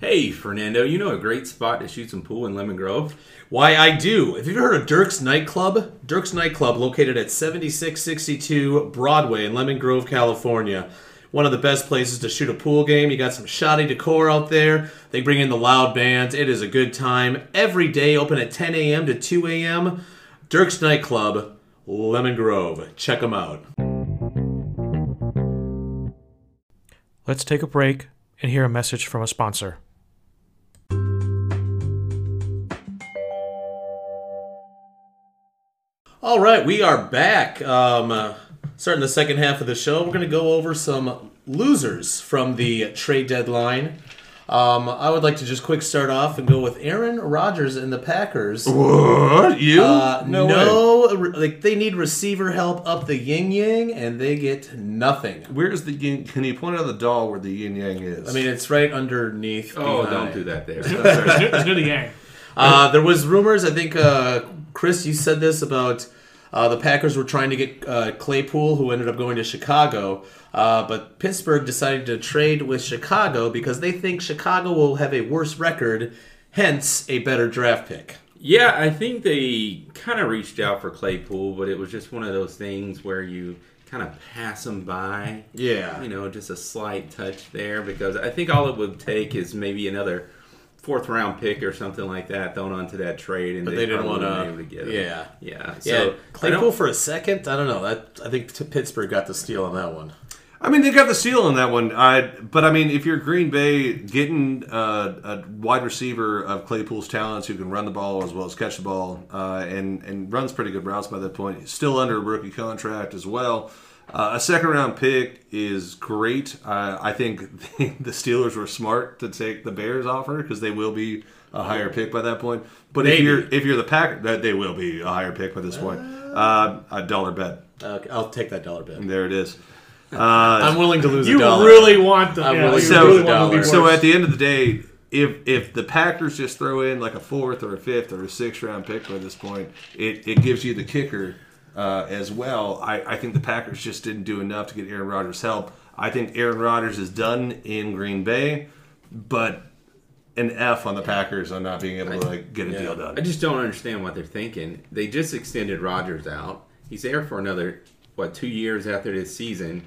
Hey, Fernando, you know a great spot to shoot some pool in Lemon Grove? Why I do. Have you ever heard of Dirk's Nightclub? Dirk's Nightclub, located at 7662 Broadway in Lemon Grove, California. One of the best places to shoot a pool game. You got some shoddy decor out there. They bring in the loud bands. It is a good time. Every day open at 10 a.m. to 2 a.m. Dirk's Nightclub, Lemon Grove. Check them out. Let's take a break and hear a message from a sponsor. All right, we are back. Um, uh, starting the second half of the show, we're going to go over some losers from the trade deadline. Um, I would like to just quick start off and go with Aaron Rodgers and the Packers. What? You? Uh, no, no, way. re- like they need receiver help up the yin yang, and they get nothing. Where's the yin? Can you point out the doll where the yin yang is? I mean, it's right underneath. Oh, behind. don't do that there. It's near the Yang. Uh, there was rumors. I think uh, Chris, you said this about uh, the Packers were trying to get uh, Claypool, who ended up going to Chicago, uh, but Pittsburgh decided to trade with Chicago because they think Chicago will have a worse record, hence a better draft pick. Yeah, I think they kind of reached out for Claypool, but it was just one of those things where you kind of pass them by. Yeah. You know, just a slight touch there because I think all it would take is maybe another fourth round pick or something like that thrown onto that trade, and But they didn't wouldn't be able to get him. yeah. yeah. yeah, So I Claypool for a second. I don't know. That I think Pittsburgh got the steal on that one. I mean, they got the steal on that one. I, but I mean, if you're Green Bay, getting uh, a wide receiver of Claypool's talents who can run the ball as well as catch the ball, uh, and and runs pretty good routes by that point, still under a rookie contract as well. Uh, a second round pick is great. Uh, I think the Steelers were smart to take the Bears offer because they will be a higher pick by that point. But if you're if you're the Pack, that they will be a higher pick by this point. Uh, a dollar bet. Uh, I'll take that dollar bet. There it is. I'm willing to lose You a dollar. really want the. I'm yeah, willing to So- really lose a want to be dollar. So at the end of the day, if if the Packers just throw in like a fourth or a fifth or a sixth round pick by this point, it, it gives you the kicker uh, as well. I, I think the Packers just didn't do enough to get Aaron Rodgers help. I think Aaron Rodgers is done in Green Bay, but an F on the Packers on not being able to like get a deal done. I just don't understand what they're thinking. They just extended Rodgers out. He's there for another what two years after this season,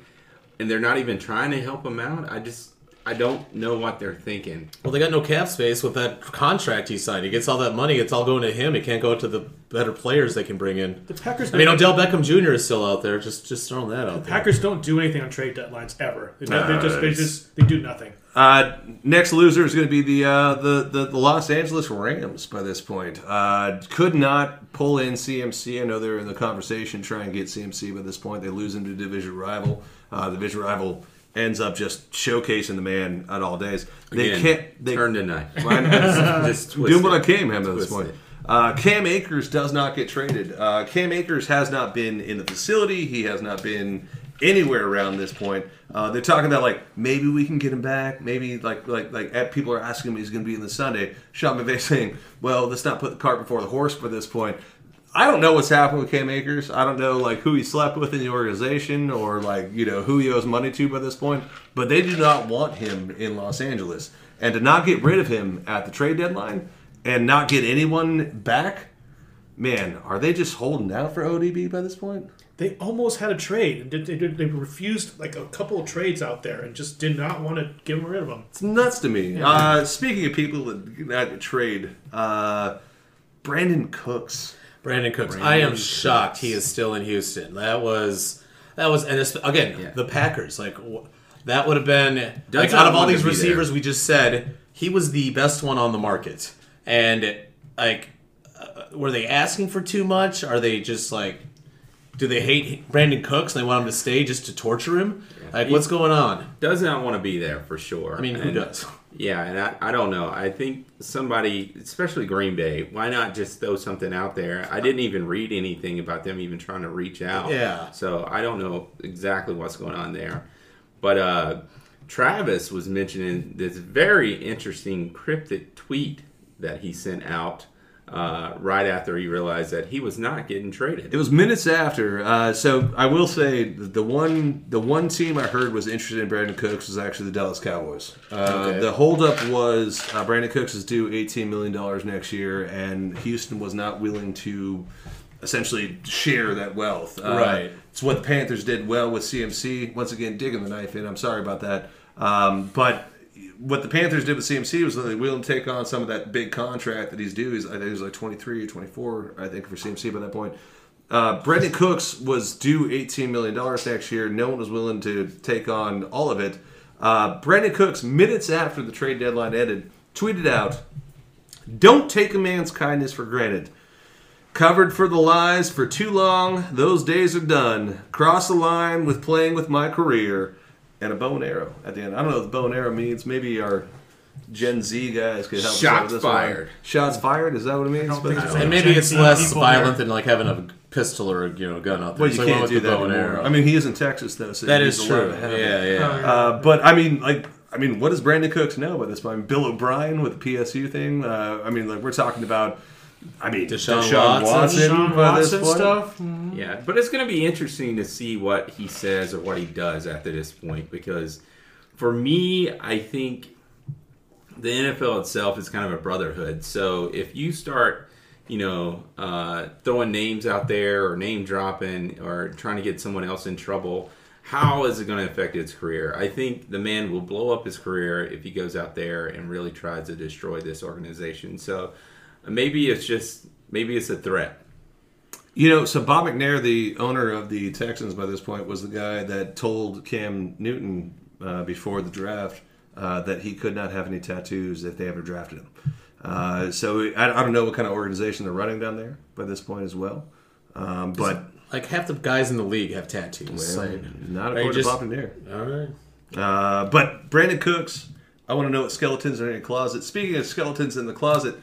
and they're not even trying to help him out. I just I don't know what they're thinking. Well, they got no cap space with that contract he signed. He gets all that money. It's all going to him. It can't go to the better players they can bring in. the Packers. I mean, Odell Beckham Jr. is still out there. Just just throwing that out there. The Packers don't do anything on trade deadlines ever. They, No, they just they just they do nothing. Uh, next loser is going to be the, uh, the the the Los Angeles Rams. By this point, uh, could not pull in CMC. I know they're in the conversation trying to get CMC. By this point, they lose him to division rival. Uh, the division rival ends up just showcasing the man at all days. They Again, can't. They, turn to knife. just Just doing what I it. came him at this Twist point. it. Uh, Cam Akers does not get traded. Uh, Cam Akers has not been in the facility. He has not been anywhere around this point. Uh, they're talking about like maybe we can get him back. Maybe like like like people are asking him he's going to be in the Sunday. Sean McVay saying, "Well, let's not put the cart before the horse." For this point, I don't know what's happened with Cam Akers. I don't know like who he slept with in the organization or like you know who he owes money to by this point. But they do not want him in Los Angeles. and to not get rid of him at the trade deadline and not get anyone back. Man, are they just holding out for ODB by this point? They almost had a trade. They, they, they refused like a couple of trades out there and just did not want to get rid of them. It's nuts to me. Uh, speaking of people that trade, uh, Brandin Cooks. Brandin Cooks. I am shocked he is still in Houston. That was that was and it's, again Yeah. the Packers. Like that would have been like out of all these receivers we just said, he was the best one on the market. And like, uh, were they asking for too much? Are they just like, do they hate Brandin Cooks and they want him to stay just to torture him? Like, what's going on? Does not want to be there for sure. I mean, who And- does? Yeah, and I, I don't know. I think somebody, especially Green Bay, why not just throw something out there? I didn't even read anything about them even trying to reach out. Yeah. So I don't know exactly what's going on there. But uh, Travis was mentioning this very interesting cryptic tweet that he sent out uh, right after he realized that he was not getting traded. It was minutes after. Uh, so I will say the one the one team I heard was interested in Brandin Cooks was actually the Dallas Cowboys. Uh, Okay. The holdup was uh, Brandin Cooks is due eighteen million dollars next year, and Houston was not willing to essentially share that wealth. Uh, Right. It's what the Panthers did well with CMC. Once again, digging the knife in. I'm sorry about that. Um, but what the Panthers did with CMC was they willing to take on some of that big contract that he's due. He's, I think he was like 23 or 24, I think, for CMC by that point. Uh, Brandin Cooks was due $18 million next year. No one was willing to take on all of it. Uh, Brandin Cooks, minutes after the trade deadline ended, tweeted out, Don't take a man's kindness for granted. Covered for the lies for too long, those days are done. Cross the line with playing with my career. And a bow and arrow at the end. I don't know what the bow and arrow means. Maybe our Gen Z guys could help us out Shots with this one. fired. Shots fired? Is that what it means? But- so. And maybe it's Z less people violent there. than like having a pistol or you know gun out there. Well, you like can't with do the that bow and anymore. arrow. I mean, he is in Texas though, so that he's is allowed true. to have it. Yeah, yeah. Uh, but I mean, like, I mean, what does Brandin Cooks know about this point? Bill O'Brien with the PSU thing. Uh, I mean, like, we're talking about. I mean, Deshaun Deshaun, Watson. Watson, Sean by this Watson point. stuff. Yeah, but it's going to be interesting to see what he says or what he does after this point because for me, I think the NFL itself is kind of a brotherhood. So if you start, you know, uh, throwing names out there or name dropping or trying to get someone else in trouble, how is it going to affect his career? I think the man will blow up his career if he goes out there and really tries to destroy this organization. So maybe it's just maybe it's a threat. You know, so Bob McNair, the owner of the Texans by this point, was the guy that told Cam Newton uh, before the draft uh, that he could not have any tattoos if they ever drafted him. Uh, so I, I don't know what kind of organization they're running down there by this point as well. Um, but Like half the guys in the league have tattoos. well, Like, not Hey, according just- to Bob McNair. all right. Uh, but Brandin Cooks, I want to know what skeletons are in your closet. Speaking of skeletons in the closet,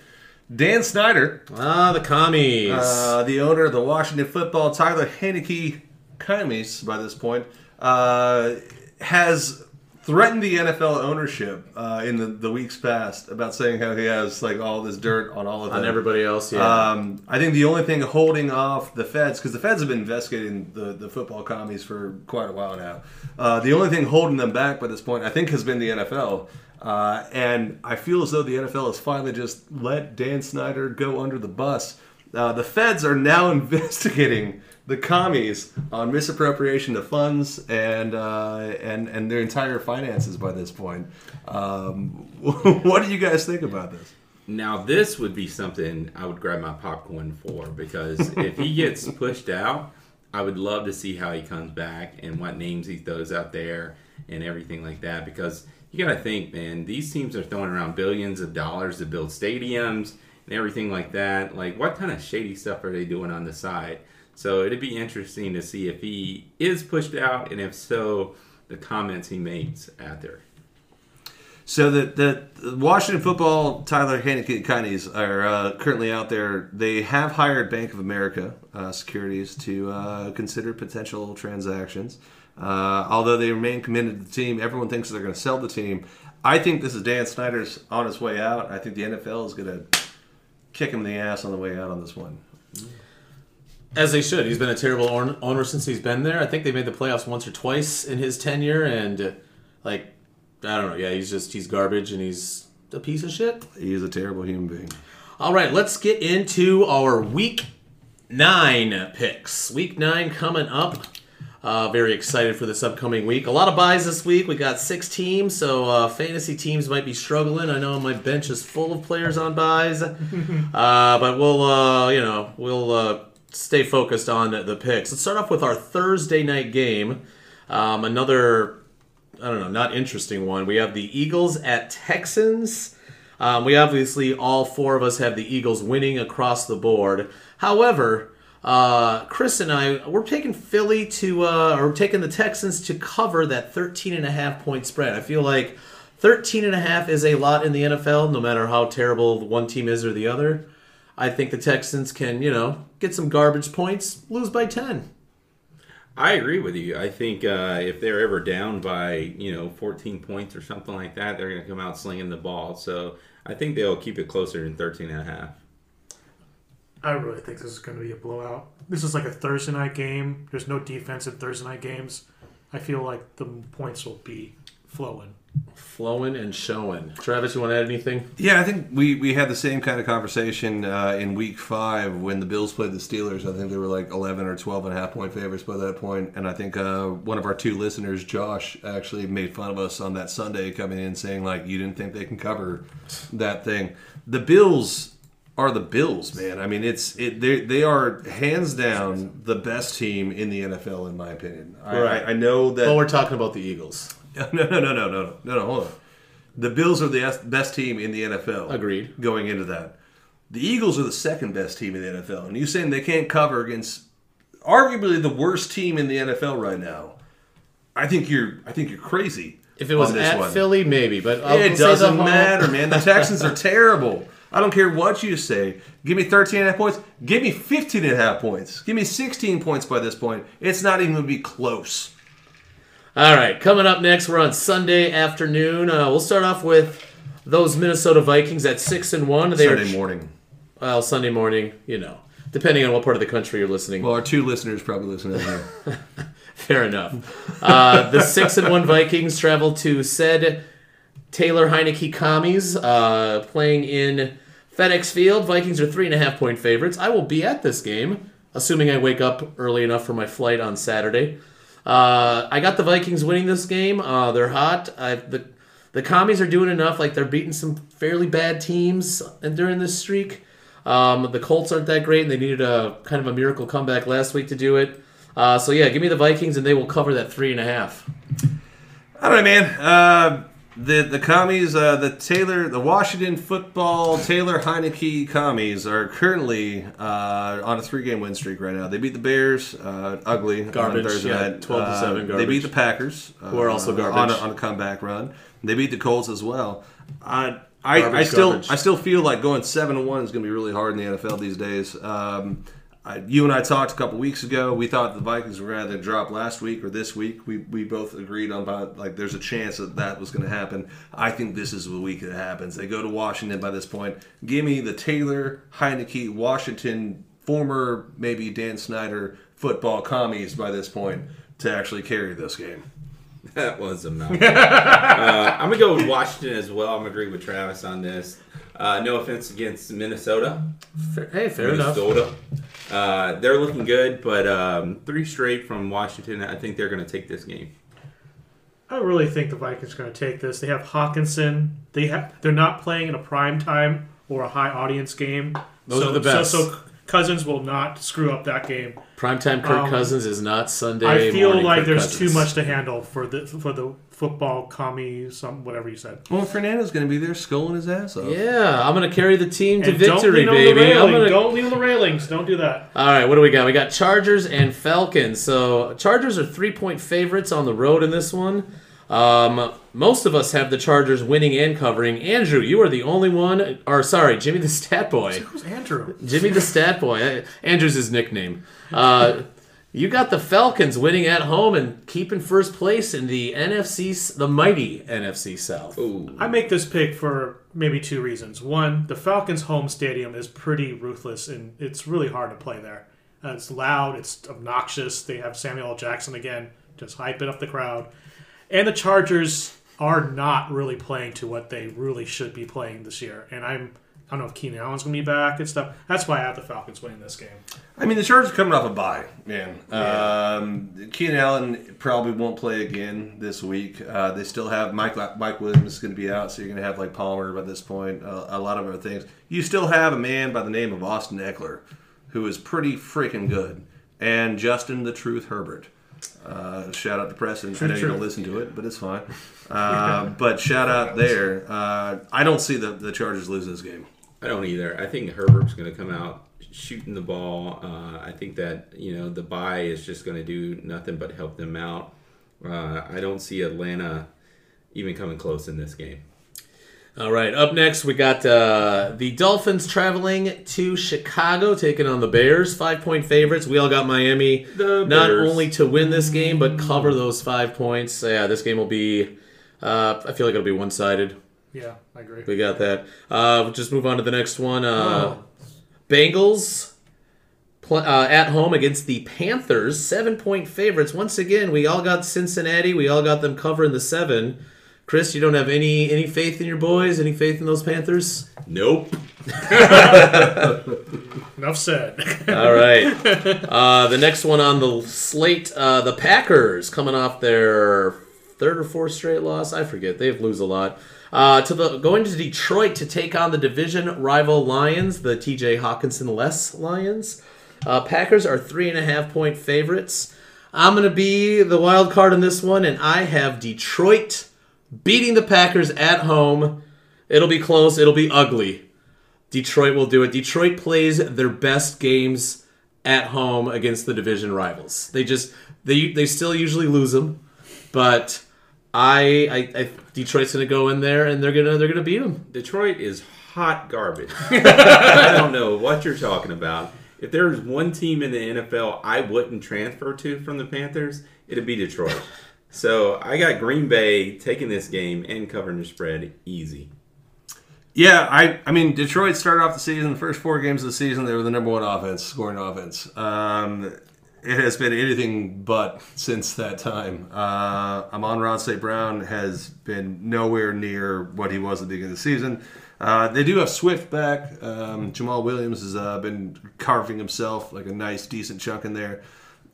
Dan Snyder, Ah, the commies. uh, the owner of the Washington Football, Tyler Heinicke Commies, by this point, uh, has threatened the NFL ownership uh, in the, the weeks past about saying how he has like all this dirt on all of them. on everybody else, yeah. Um, I think the only thing holding off the feds, because the feds have been investigating the, the football commies for quite a while now, uh, the only thing holding them back by this point, I think, has been the NFL. Uh, and I feel as though the NFL has finally just let Dan Snyder go under the bus. Uh, the feds are now investigating the commies on misappropriation of funds and uh, and and their entire finances by this point. Um, what do you guys think about this? Now this would be something I would grab my popcorn for because if he gets pushed out, I would love to see how he comes back and what names he throws out there and everything like that. Because you got to think, man, these teams are throwing around billions of dollars to build stadiums and everything like that. Like, what kind of shady stuff are they doing on the side? So it'd be interesting to see if he is pushed out, and if so, the comments he makes out there. So the, the, the Washington football Tyler Heinicke are uh, currently out there. They have hired Bank of America uh, Securities to uh, consider potential transactions. Uh, although they remain committed to the team, everyone thinks they're going to sell the team. I think this is Dan Snyder's on his way out. I think the NFL is going to kick him in the ass on the way out on this one. As they should. He's been a terrible owner since he's been there. I think they made the playoffs once or twice in his tenure, and like I don't know. Yeah, he's just he's garbage and he's a piece of shit. He is a terrible human being. All right, let's get into our week nine picks. Week nine coming up. Uh, very excited for this upcoming week. A lot of byes this week. We got six teams, so uh, fantasy teams might be struggling. I know my bench is full of players on byes, uh, but we'll uh, you know we'll uh, stay focused on the picks. Let's start off with our Thursday night game. Um, another I don't know, not interesting one. We have the Eagles at Texans. Um, we obviously all four of us have the Eagles winning across the board. However, uh, Chris and I we're taking Philly to uh, or we're taking the Texans to cover that 13 and a half point spread. I feel like 13 and a half is a lot in the NFL, no matter how terrible one team is or the other. I think the Texans can, you know, get some garbage points, lose by 10. I agree with you. I think uh, if they're ever down by you know 14 points or something like that, they're going to come out slinging the ball. So I think they'll keep it closer than 13 and a half. I really think this is going to be a blowout. This is like a Thursday night game. There's no defense in Thursday night games. I feel like the points will be flowing. Flowing and showing. Travis, you want to add anything? Yeah, I think we, we had the same kind of conversation uh, in week five when the Bills played the Steelers. I think they were like 11 or 12 and a half point favorites by that point. And I think uh, one of our two listeners, Josh, actually made fun of us on that Sunday coming in saying, like, you didn't think they can cover that thing. The Bills are the Bills, man. I mean, it's it. They they are hands down the best team in the NFL, in my opinion. I, Right. I, I know that. Well, we're talking about the Eagles. No, no, no, no, no, no, no, no. Hold on. The Bills are the best team in the NFL. Agreed. Going into that, the Eagles are the second best team in the NFL, and you saying they can't cover against arguably the worst team in the NFL right now? I think you're. I think you're crazy. If it was on this at one. Philly, maybe, but I'll it doesn't matter, man. The Texans are terrible. I don't care what you say. Give me 13 and a half points. Give me 15 and a half points. Give me 16 points by this point. It's not even going to be close. All right, coming up next, we're on Sunday afternoon. Uh, we'll start off with those Minnesota Vikings at six and one. They Sunday are, morning. Well, Sunday morning, you know, depending on what part of the country you're listening. Well, our two listeners probably listen in here. Fair enough. Uh, the six and one Vikings travel to said Taylor Heinicke commies, uh, playing in FedEx Field. Vikings are three and a half point favorites. I will be at this game, assuming I wake up early enough for my flight on Saturday. Uh, I got the Vikings winning this game. Uh, they're hot. I, the the commies are doing enough. Like they're beating some fairly bad teams during this streak. Um, the Colts aren't that great, and they needed a kind of a miracle comeback last week to do it. Uh, so yeah, give me the Vikings, and they will cover that three and a half. I don't know, man. Uh, the the commies, uh, the Taylor, the Washington football Taylor Heinicke commies are currently uh, on a three game win streak right now. They beat the Bears, uh, ugly, Garbage, on Thursday yeah, night. 12 to Uh, 7 They beat the Packers, uh, Who are also garbage. on a, on a comeback run. They beat the Colts as well. I I, I still garbage. I still feel like going seven one is going to be really hard in the NFL these days. Um, I, you and I talked a couple weeks ago. We thought the Vikings were going to drop last week or this week. We, we both agreed on about like there's a chance that that was going to happen. I think this is the week that happens. They go to Washington by this point. Give me the Taylor Heinicke Washington former maybe Dan Snyder football commies by this point to actually carry this game. That was a mouthful. uh, I'm gonna go with Washington as well. I'm gonna agree with Travis on this. Uh, no offense against Minnesota. Fair, hey, fair enough. Minnesota. Uh, they're looking good, but um, three straight from Washington. I think they're gonna take this game. I really think the Vikings are going to take this. They have Hockenson. They have. They're not playing in a prime time or a high audience game. Those so, are the best. So, so Cousins will not screw up that game. Primetime Kirk Um, Cousins is not Sunday. I feel like Kirk there's Cousins. too much to handle for the for the football commie, some whatever you said. Well, Fernando's going to be there sculling his ass off. Yeah, I'm gonna carry the team to And don't victory, the baby. I'm gonna Don't lean on the railings. Don't do that. All right, what do we got? We got Chargers and Falcons. So Chargers are three point favorites on the road in this one. Um, most of us have the Chargers winning and covering. Andrew, you are the only one. Or sorry, Jimmy the Stat Boy. Who's Andrew? Jimmy the Stat Boy. Andrew's his nickname. Uh, you got the Falcons winning at home and keeping first place in the NFC, the mighty NFC South. Ooh. I make this pick for maybe two reasons. One, the Falcons' home stadium is pretty ruthless, and it's really hard to play there. Uh, it's loud, it's obnoxious. They have Samuel L. Jackson again, just hyping up the crowd. And the Chargers are not really playing to what they really should be playing this year. And I'm I don't know if Keenan Allen's going to be back and stuff. That's why I have the Falcons winning this game. I mean, the Chargers are coming off a bye, man. Um, Keenan Allen probably won't play again this week. Uh, they still have Mike Mike Williams is going to be out, so you're going to have like Palmer by this point. Uh, a lot of other things. You still have a man by the name of Austin Ekeler, who is pretty freaking good, and Justin the Truth Herbert. Uh, shout out to Preston. I know you don't listen to it, but it's fine. Uh, but shout out there. Uh, I don't see the, the Chargers lose this game. I don't either. I think Herbert's going to come out shooting the ball. Uh, I think that you know the bye is just going to do nothing but help them out. Uh, I don't see Atlanta even coming close in this game. All right, up next we got uh, the Dolphins traveling to Chicago, taking on the Bears. Five point favorites. We all got Miami, The not Bears. only to win this game but cover those five points. Yeah, this game will be. Uh, I feel like it'll be one sided. Yeah, I agree. We got that. Uh, we'll just move on to the next one. Uh, Oh. Bengals pl- uh, at home against the Panthers, seven point favorites. Once again, we all got Cincinnati. We all got them covering the seven. Chris, you don't have any any faith in your boys? Any faith in those Panthers? Nope. Enough said. All right. Uh, the next one on the slate, uh, the Packers coming off their third or fourth straight loss. I forget—they've lose a lot. Uh, to the going to Detroit to take on the division rival Lions, the T.J. Hockenson less Lions. Uh, Packers are three and a half point favorites. I'm going to be the wild card in this one, and I have Detroit beating the Packers at home. It'll be close. It'll be ugly. Detroit will do it. Detroit plays their best games at home against the division rivals. They just they they still usually lose them, but I I, I Detroit's to go in there and they're gonna they're gonna beat them. Detroit is hot garbage. I don't know what you're talking about. If there was one team in the NFL I wouldn't transfer to from the Panthers, it'd be Detroit. So I got Green Bay taking this game and covering the spread easy. Yeah, I I mean Detroit started off the season, the first four games of the season, they were the number one offense, scoring offense. Um, it has been anything but since that time. Uh, Amon-Ra St. Brown has been nowhere near what he was at the beginning of the season. Uh, they do have Swift back. Um, Jamaal Williams has uh, been carving himself like a nice, decent chunk in there.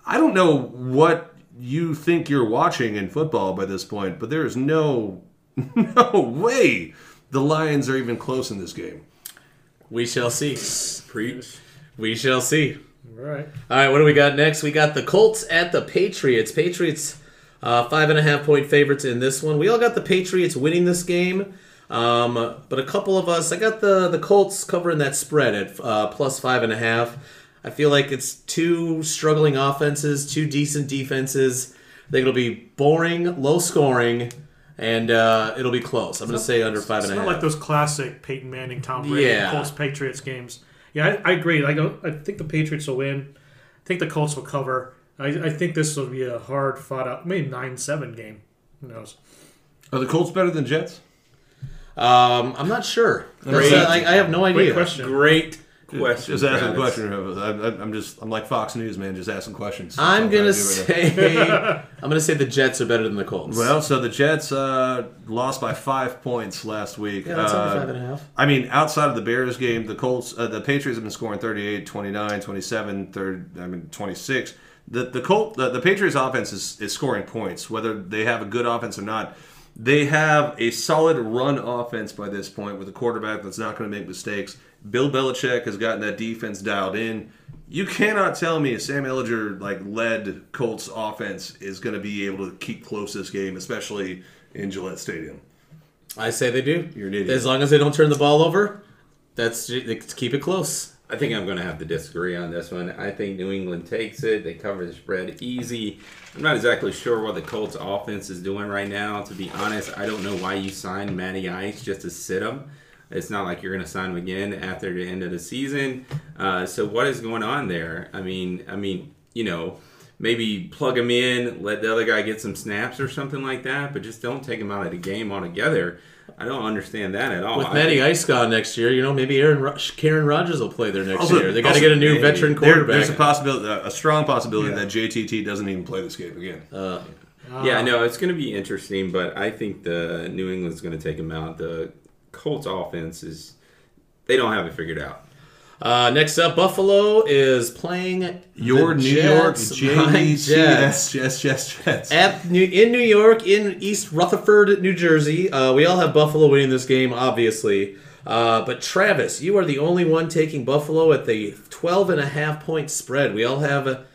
I don't know what you think you're watching in football by this point, but there is no no way the Lions are even close in this game. We shall see. Preach. We shall see. All right. All right, what do we got next? We got the Colts at the Patriots. Patriots uh, five and a half point favorites in this one. We all got the Patriots winning this game, um, but a couple of us, I got the the Colts covering that spread at uh, plus five and a half. I feel like it's two struggling offenses, two decent defenses. I think it'll be boring, low scoring, and uh, it'll be close. I'm going to say under five It's not like those classic Peyton Manning, Tom Brady, Yeah. Colts Patriots games. Yeah, I, I agree. Like I think the Patriots will win. I think the Colts will cover. I, I think this will be a hard fought out, maybe nine seven game. Who knows? Are the Colts better than Jets? Um, I'm not sure. That's, Great. uh, like, I have no idea. Great idea. question. Great question. Just asking a question. I'm, I'm just I'm like Fox News, man, just asking questions. I'm gonna I do right now. say I'm gonna say the Jets are better than the Colts. Well, so the Jets uh, lost by five points last week. yeah, that's uh, five and a half. I mean, outside of the Bears game, the Colts, uh, the Patriots have been scoring 38, 29, 27, third, I mean, 26. The the Colt, the, the Patriots offense is, is scoring points, whether they have a good offense or not. They have a solid run offense by this point with a quarterback that's not going to make mistakes. Bill Belichick has gotten that defense dialed in. You cannot tell me a Sam Ehlinger like led Colts offense is going to be able to keep close this game, especially in Gillette Stadium. I say they do. You're an idiot. As long as they don't turn the ball over, that's they keep it close. I think I'm going to have to disagree on this one. I think New England takes it. They cover the spread easy. I'm not exactly sure what the Colts offense is doing right now. To be honest, I don't know why you signed Matty Ice just to sit him. It's not like you're going to sign him again after the end of the season. Uh, so what is going on there? I mean, I mean, you know, maybe plug him in, let the other guy get some snaps or something like that, but just don't take him out of the game altogether. I don't understand that at all. With I Matty Ice gone next year, you know maybe Aaron Ro- Karen Rodgers will play there next Also- year. They got to get a new maybe. veteran There- quarterback. there's a possibility, a strong possibility that JTT doesn't even play this game again. uh, Yeah, no, it's going to be interesting, but I think the New England's going to take him out. The Colts offense is they don't have it figured out. Uh, next up, Buffalo is playing Your the New York Jets. My Jets, Jets. Jets, Jets, Jets. At New, in New York, in East Rutherford, New Jersey. Uh, we all have Buffalo winning this game, obviously. Uh, but Travis, you are the only one taking Buffalo at the 12 and a half point spread. We all have a,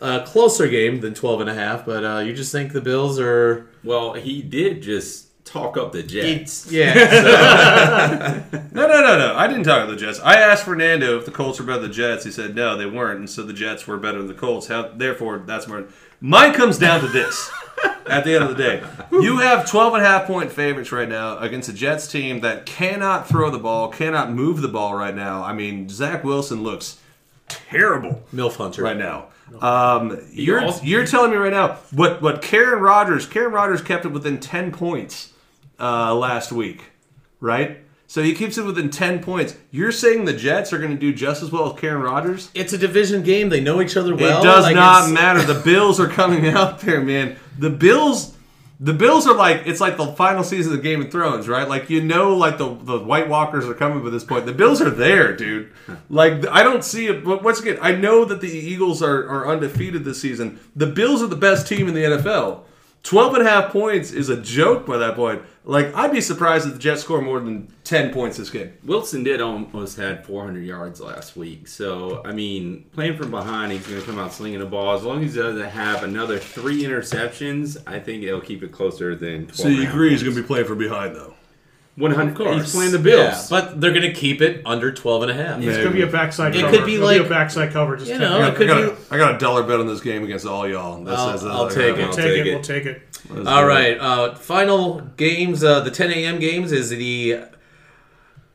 a closer game than 12 and a half, but uh, you just think the Bills are. Well, he did just talk up the Jets. Yeah. No, no, no, no. I didn't talk about the Jets. I asked Fernando if the Colts were better than the Jets. He said no, they weren't, and so the Jets were better than the Colts. How, therefore, that's more. Mine comes down to this. At the end of the day, you have 12 and a half point favorites right now against a Jets team that cannot throw the ball, cannot move the ball right now. I mean, Zach Wilson looks terrible MILF Hunter. right now. Um, you're you're telling me right now what what Karen Rodgers Karen Rodgers kept it within ten points uh, last week, right? So he keeps it within ten points. You're saying the Jets are going to do just as well as Karen Rodgers? It's a division game. They know each other well. it does Like, not it's- matter. The Bills are coming out there, man. The Bills. The Bills are like it's like the final season of Game of Thrones, right? Like you know, like the the White Walkers are coming by this point. The Bills are there, dude. Like I don't see it. But once again, I know that the Eagles are, are undefeated this season. The Bills are the best team in the NFL. 12 and a half points is a joke by that point. Like I'd be surprised if the Jets score more than 10 points this game. Wilson did almost had 400 yards last week. So, I mean, playing from behind, he's going to come out slinging the ball. As long as he doesn't have another three interceptions, I think it'll keep it closer than 12. and he's going to be playing from behind though. 100. Of course. He's playing the Bills. Yeah, but they're going to keep it under 12 and a half. It's gonna be a backside It cover. could be It'll like- a backside cover. Just you know, it. it could I got, be- a, I got a dollar bet on this game against all y'all. That I'll- says, uh, I'll take it. I'll take take it. it. We'll take it. All right. Uh, final games. Uh, the 10 a.m. games is the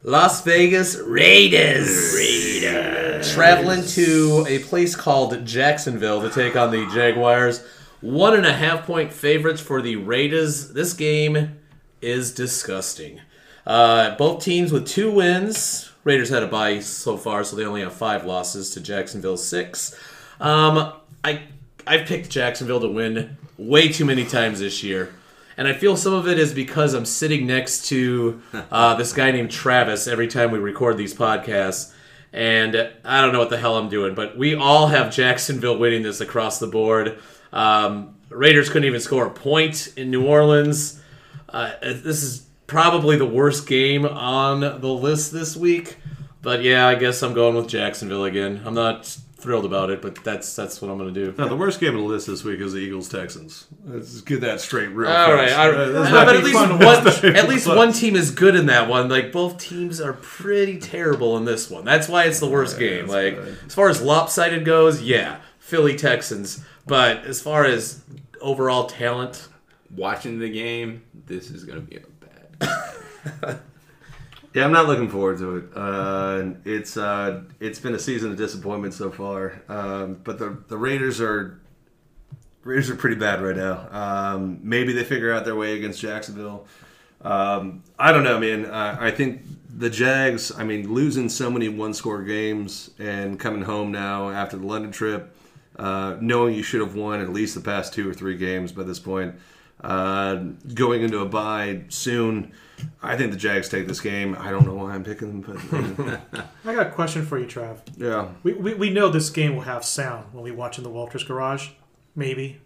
Las Vegas Raiders. Raiders traveling to a place called Jacksonville to take on the Jaguars. One and a half point favorites for the Raiders. This game is disgusting. Uh, both teams with two wins. Raiders had a bye so far, so they only have five losses to Jacksonville six. Um, I I've picked Jacksonville to win way too many times this year, and I feel some of it is because I'm sitting next to uh, this guy named Travis every time we record these podcasts, and I don't know what the hell I'm doing, but we all have Jacksonville winning this across the board. Um, Raiders couldn't even score a point in New Orleans. Uh, this is probably the worst game on the list this week. But yeah, I guess I'm going with Jacksonville again. I'm not thrilled about it, but that's that's what I'm going to do. No, the worst game on the list this week is the Eagles Texans. Let's get that straight real All right, fast. Right. that's No, but at least one, at least fun. one team is good in that one. Like both teams are pretty terrible in this one. That's why it's the worst game. Like right. as far as lopsided goes, yeah, Philly Texans. But as far as overall talent, Watching the game, this is going to be a bad. Yeah, I'm not looking forward to it. Uh, it's uh, it's been a season of disappointment so far. Um, but the the Raiders are Raiders are pretty bad right now. Um, maybe they figure out their way against Jacksonville. Um, I don't know, man. Uh, I think the Jags. I mean, losing so many one score games and coming home now after the London trip, uh, knowing you should have won at least the past two or three games by this point. Uh, going into a bye soon, I think the Jags take this game. I don't know why I'm picking them, but I got a question for you, Trav. yeah. We, we, we know this game will have sound when we watch in the Walters Garage, maybe.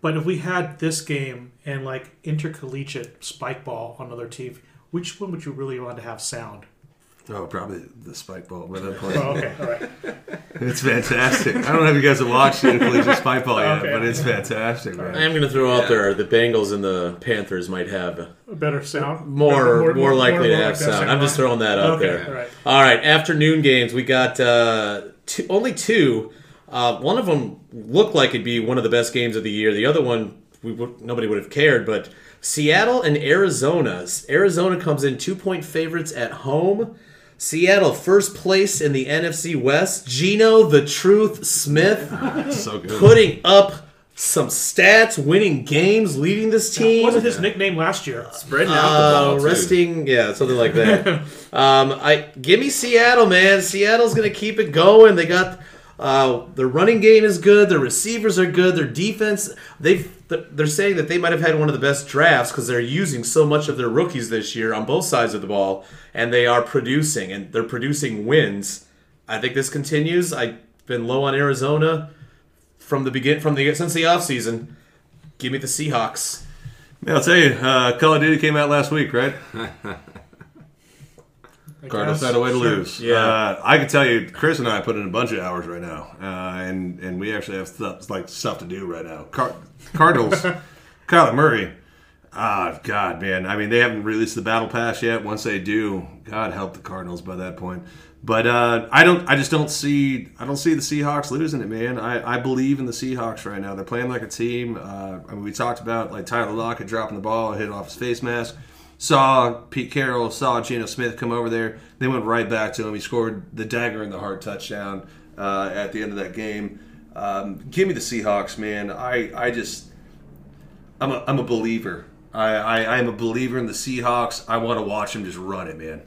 But if we had this game and like intercollegiate spike ball on another team, which one would you really want to have sound? Oh, probably the spike ball by that point. Oh, okay, all right. It's fantastic. I don't know if you guys have watched the collegiate spike ball yet, Okay. but it's fantastic, man. I am going to throw out there the Bengals and the Panthers might have A better sound. more more, likely to have sound. I'm just throwing that out Okay, there. all right. All right, afternoon games. We got uh, two, only two. Uh, one of them looked like it'd be one of the best games of the year. The other one, we would, nobody would have cared. But Seattle and Arizona. Arizona comes in two point favorites at home. Seattle first place in the NFC West. Geno the Truth Smith so good. putting up some stats, winning games, leading this team. What was his nickname last year? Spreading out the Uh, ball. too. resting, yeah, something like that. um, I give me Seattle, man. Seattle's gonna keep it going. They got Uh, their running game is good. Their receivers are good. Their defense, they've they're saying that they might have had one of the best drafts because they're using so much of their rookies this year on both sides of the ball, and they are producing and they're producing wins. I think this continues. I've been low on Arizona from the begin from the since the offseason. Give me the Seahawks. Man, I'll tell you, uh, Call of Duty came out last week, right? I Cardinals guess. had a way to Sure. lose. Yeah. uh, I can tell you, Chris and I put in a bunch of hours right now, uh, and and we actually have stuff like stuff to do right now. Car- Cardinals, Kyler Murray. Ah, God, man. I mean, they haven't released the battle pass yet. Once they do, God help the Cardinals by that point. But uh, I don't. I just don't see. I don't see the Seahawks losing it, man. I, I believe in the Seahawks right now. They're playing like a team. Uh, I mean, we talked about like Tyler Lockett dropping the ball, hit off his face mask. Saw Pete Carroll, saw Geno Smith come over there. They went right back to him. He scored the dagger in the heart touchdown uh, at the end of that game. Um, give me the Seahawks, man. I, I just I'm a, I'm a believer. I, I, I am a believer in the Seahawks. I want to watch them just run it, man.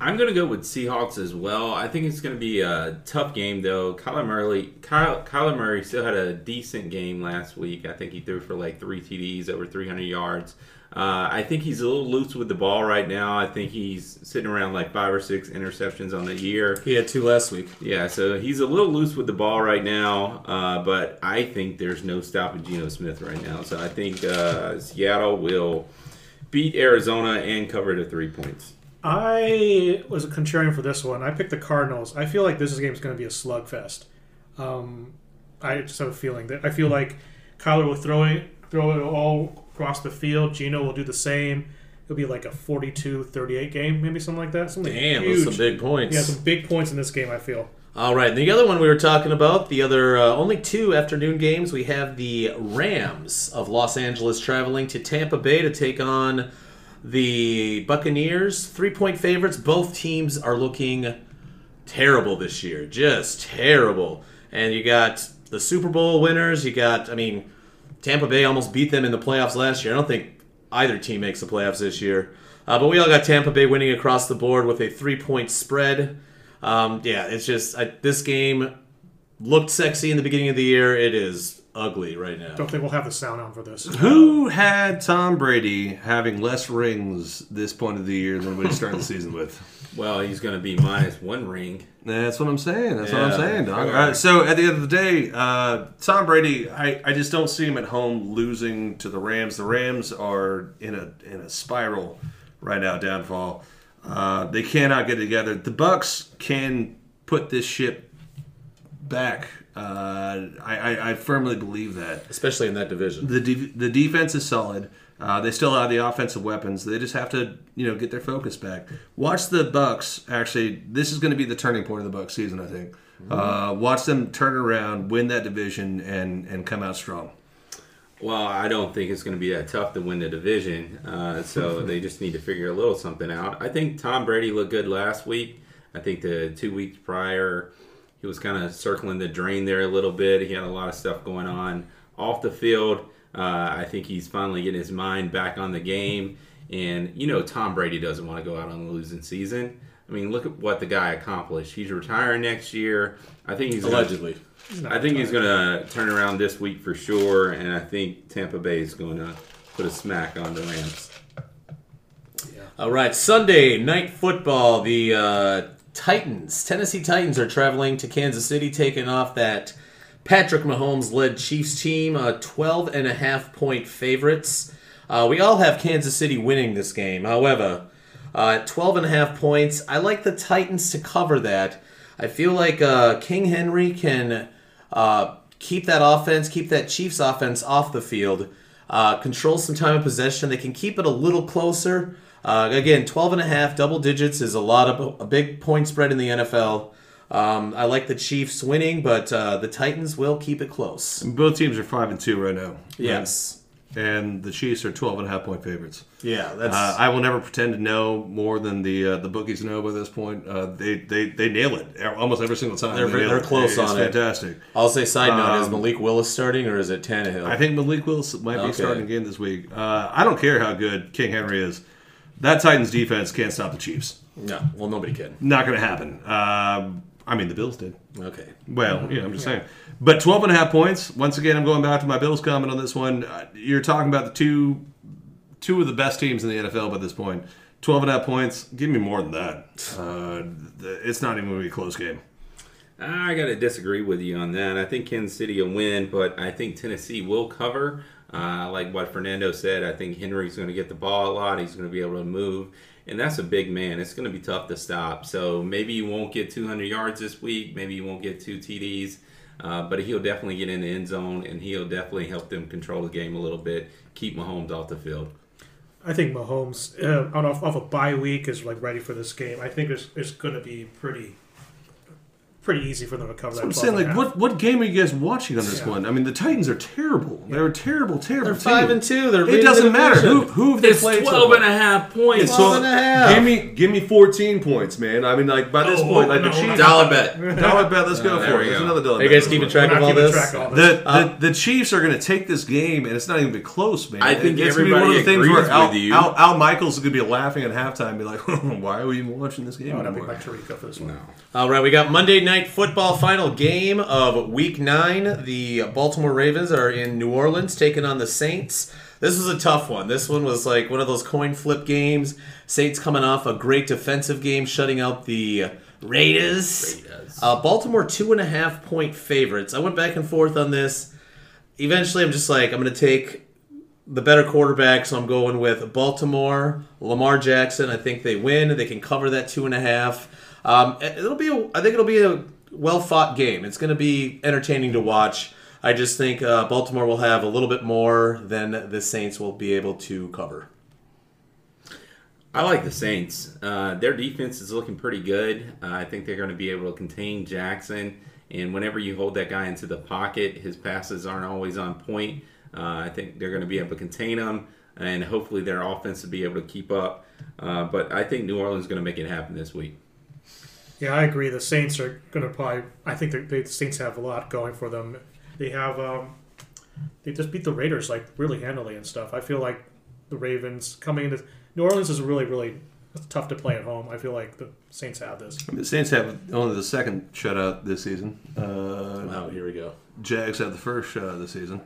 I'm going to go with Seahawks as well. I think it's going to be a tough game, though. Kyler Murray, Kyle, Kyler Murray still had a decent game last week. I think he threw for like three TDs, over 300 yards. Uh, I think he's a little loose with the ball right now. I think he's sitting around like five or six interceptions on the year. He had two last week. Yeah, so he's a little loose with the ball right now, uh, but I think there's no stopping Geno Smith right now. So I think uh, Seattle will beat Arizona and cover the three points. I was a contrarian for this one. I picked the Cardinals. I feel like this game is going to be a slugfest. Um, I just have a feeling that I feel like Kyler will throw it, throw it all across the field. Geno will do the same. It'll be like a 42-38 game, maybe something like that. Something Damn, huge. some big points. Yeah, some big points in this game. I feel. All right, and the other one we were talking about, the other uh, only two afternoon games, we have the Rams of Los Angeles traveling to Tampa Bay to take on the Buccaneers. Three point favorites. Both teams are looking terrible this year, just terrible. And you got the Super Bowl winners. You got, I mean, Tampa Bay almost beat them in the playoffs last year. I don't think either team makes the playoffs this year. Uh, but we all got Tampa Bay winning across the board with a three point spread. Um, yeah, it's just I, this game looked sexy in the beginning of the year. It is ugly right now. Don't think we'll have the sound on for this. Who had Tom Brady having less rings this point of the year than what he started the season with? Well, he's going to be minus one ring. That's what I'm saying. That's what I'm saying, dog. sure. So at the end of the day, uh, Tom Brady, I, I just don't see him at home losing to the Rams. The Rams are in a in a spiral right now, downfall. Uh, they cannot get together. The Bucs can put this ship back. Uh, I, I, I firmly believe that. Especially in that division. The de- the defense is solid. Uh, they still have the offensive weapons. They just have to, you know, get their focus back. Watch the Bucs. Actually, this is going to be the turning point of the Bucs season. I think. Uh, watch them turn around, win that division, and and come out strong. Well, I don't think it's going to be that tough to win the division. Uh, so they just need to figure a little something out. I think Tom Brady looked good last week. I think the two weeks prior, he was kind of circling the drain there a little bit. He had a lot of stuff going on off the field. Uh, I think he's finally getting his mind back on the game. And, you know, Tom Brady doesn't want to go out on a losing season. I mean, look at what the guy accomplished. He's retiring next year. I think he's gonna- Allegedly. I think he's going to turn around this week for sure, and I think Tampa Bay is going to put a smack on the Rams. All right, Sunday night football. The uh, Titans, Tennessee Titans, are traveling to Kansas City, taking off that Patrick Mahomes led Chiefs team, uh, 12 and a half point favorites. Uh, we all have Kansas City winning this game. However, uh, at 12 and a half points, I like the Titans to cover that. I feel like uh, King Henry can uh, keep that offense, keep that Chiefs offense off the field, uh, control some time of possession. They can keep it a little closer. Uh, again, 12 and a half, double digits is a lot of a big point spread in the NFL. Um, I like the Chiefs winning, but uh, the Titans will keep it close. Both teams are five and two right now. Yes. and the Chiefs are 12 and a half point favorites. Yeah, that's. Uh, I will never pretend to know more than the uh, the bookies know by this point. Uh, they, they they nail it almost every single time. They're They nail they're it. close it's on it. fantastic. I'll say side note: Is um, Malik Willis starting or is it Tannehill? I think Malik Willis might be starting again this week. Uh, I don't care how good King Henry is. That Titans defense can't stop the Chiefs. no. Well, nobody can. Not going to happen. Um, I mean, the Bills did. Okay. Well, yeah, I'm just saying. But 12 and a half points. Once again, I'm going back to my Bills comment on this one. Uh, You're talking about the two two of the best teams in the NFL by this point. 12 and a half points. Give me more than that. Uh, it's not even going to be a close game. I got to disagree with you on that. I think Kansas City will win, but I think Tennessee will cover. Uh, like what Fernando said, I think Henry's going to get the ball a lot. He's going to be able to move, and that's a big man. It's going to be tough to stop. So maybe he won't get 200 yards this week. Maybe he won't get two TDs, uh, but he'll definitely get in the end zone, and he'll definitely help them control the game a little bit, keep Mahomes off the field. I think Mahomes, uh, off, off a bye week, is like ready for this game. I think it's, it's going to be pretty pretty easy for them to cover that. I'm saying, like, what, what game are you guys watching on this Yeah. one? I mean, the Titans are terrible. They're a terrible, terrible They're team. five and two. They're It doesn't matter. Who, who have they It's played? so 12 far? and a half points. So, and a half. Give me, give me 14 points, man. I mean, like by this Oh, point, like no, the Chiefs. Dollar bet. Dollar bet. Let's go oh, there for we it. There's go. another dollar Are you guys keeping We're track of all keeping this? track of all this. The, the, the Chiefs are going to take this game, and it's not even close, man. I think it's gonna be one of the everybody things agrees where Al, with you. Al, Al Michaels is going to be laughing at halftime, and be like, "Why are we even watching this game that'd be anymore?" Mike Tirico for this one. No. All right, we got Monday Night Football final game of Week Nine. The Baltimore Ravens are in New Orleans taking on the Saints. This was a tough one. This one was like one of those coin flip games. Saints coming off a great defensive game, shutting out the Raiders. Raiders. Uh, Baltimore two and a half point favorites. I went back and forth on this. Eventually, I'm just like I'm going to take the better quarterback, so I'm going with Baltimore, Lamar Jackson. I think they win. They can cover that two and a half. Um, it'll be, a, I think it'll be a well fought game. It's going to be entertaining to watch. I just think uh, Baltimore will have a little bit more than the Saints will be able to cover. I like the Saints. Uh, their defense is looking pretty good. Uh, I think they're going to be able to contain Jackson. And whenever you hold that guy into the pocket, his passes aren't always on point. Uh, I think they're going to be able to contain him, and hopefully their offense will be able to keep up. Uh, but I think New Orleans is going to make it happen this week. Yeah, I agree. The Saints are going to probably. I think the, the Saints have a lot going for them. They have. Um, they just beat the Raiders like really handily and stuff. I feel like the Ravens coming into New Orleans is really really tough to play at home. I feel like the Saints have this. The Saints have only the second shutout this season. Uh, Oh, here we go. Jags have the first shutout this season.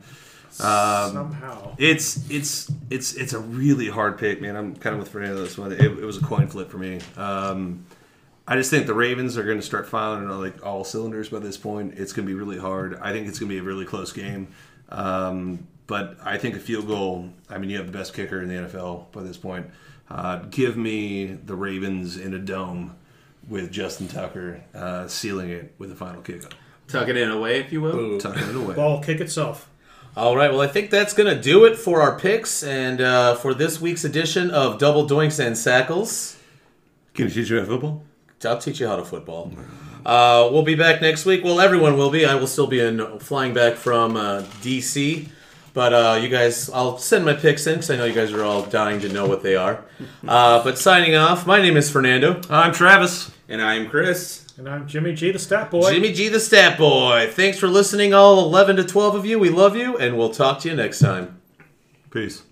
Somehow, It's it's it's it's a really hard pick, man. I'm kind of with Fernando this one. It, it was a coin flip for me. Um, I just think the Ravens are going to start firing on like all cylinders by this point. It's going to be really hard. I think it's going to be a really close game. Um, but I think a field goal. I mean, you have the best kicker in the NFL by this point. Uh, give me the Ravens in a dome with Justin Tucker uh, sealing it with the final kick. Tuck it in away, if you will. tucking it away. ball kick itself. All right, well, I think that's going to do it for our picks and uh, for this week's edition of Double Doinks and Sackles. Can you teach you about football? I'll teach you how to football. Uh, we'll be back next week. Well, everyone will be. I will still be in flying back from uh, DC. But uh, you guys, I'll send my picks in because I know you guys are all dying to know what they are. Uh, but signing off, my name is Fernando. I'm Travis. And I'm Chris. And I'm Jimmy G, the stat boy. Jimmy G, the Stat Boy. Thanks for listening, all 11 to 12 of you. We love you, and we'll talk to you next time. Peace.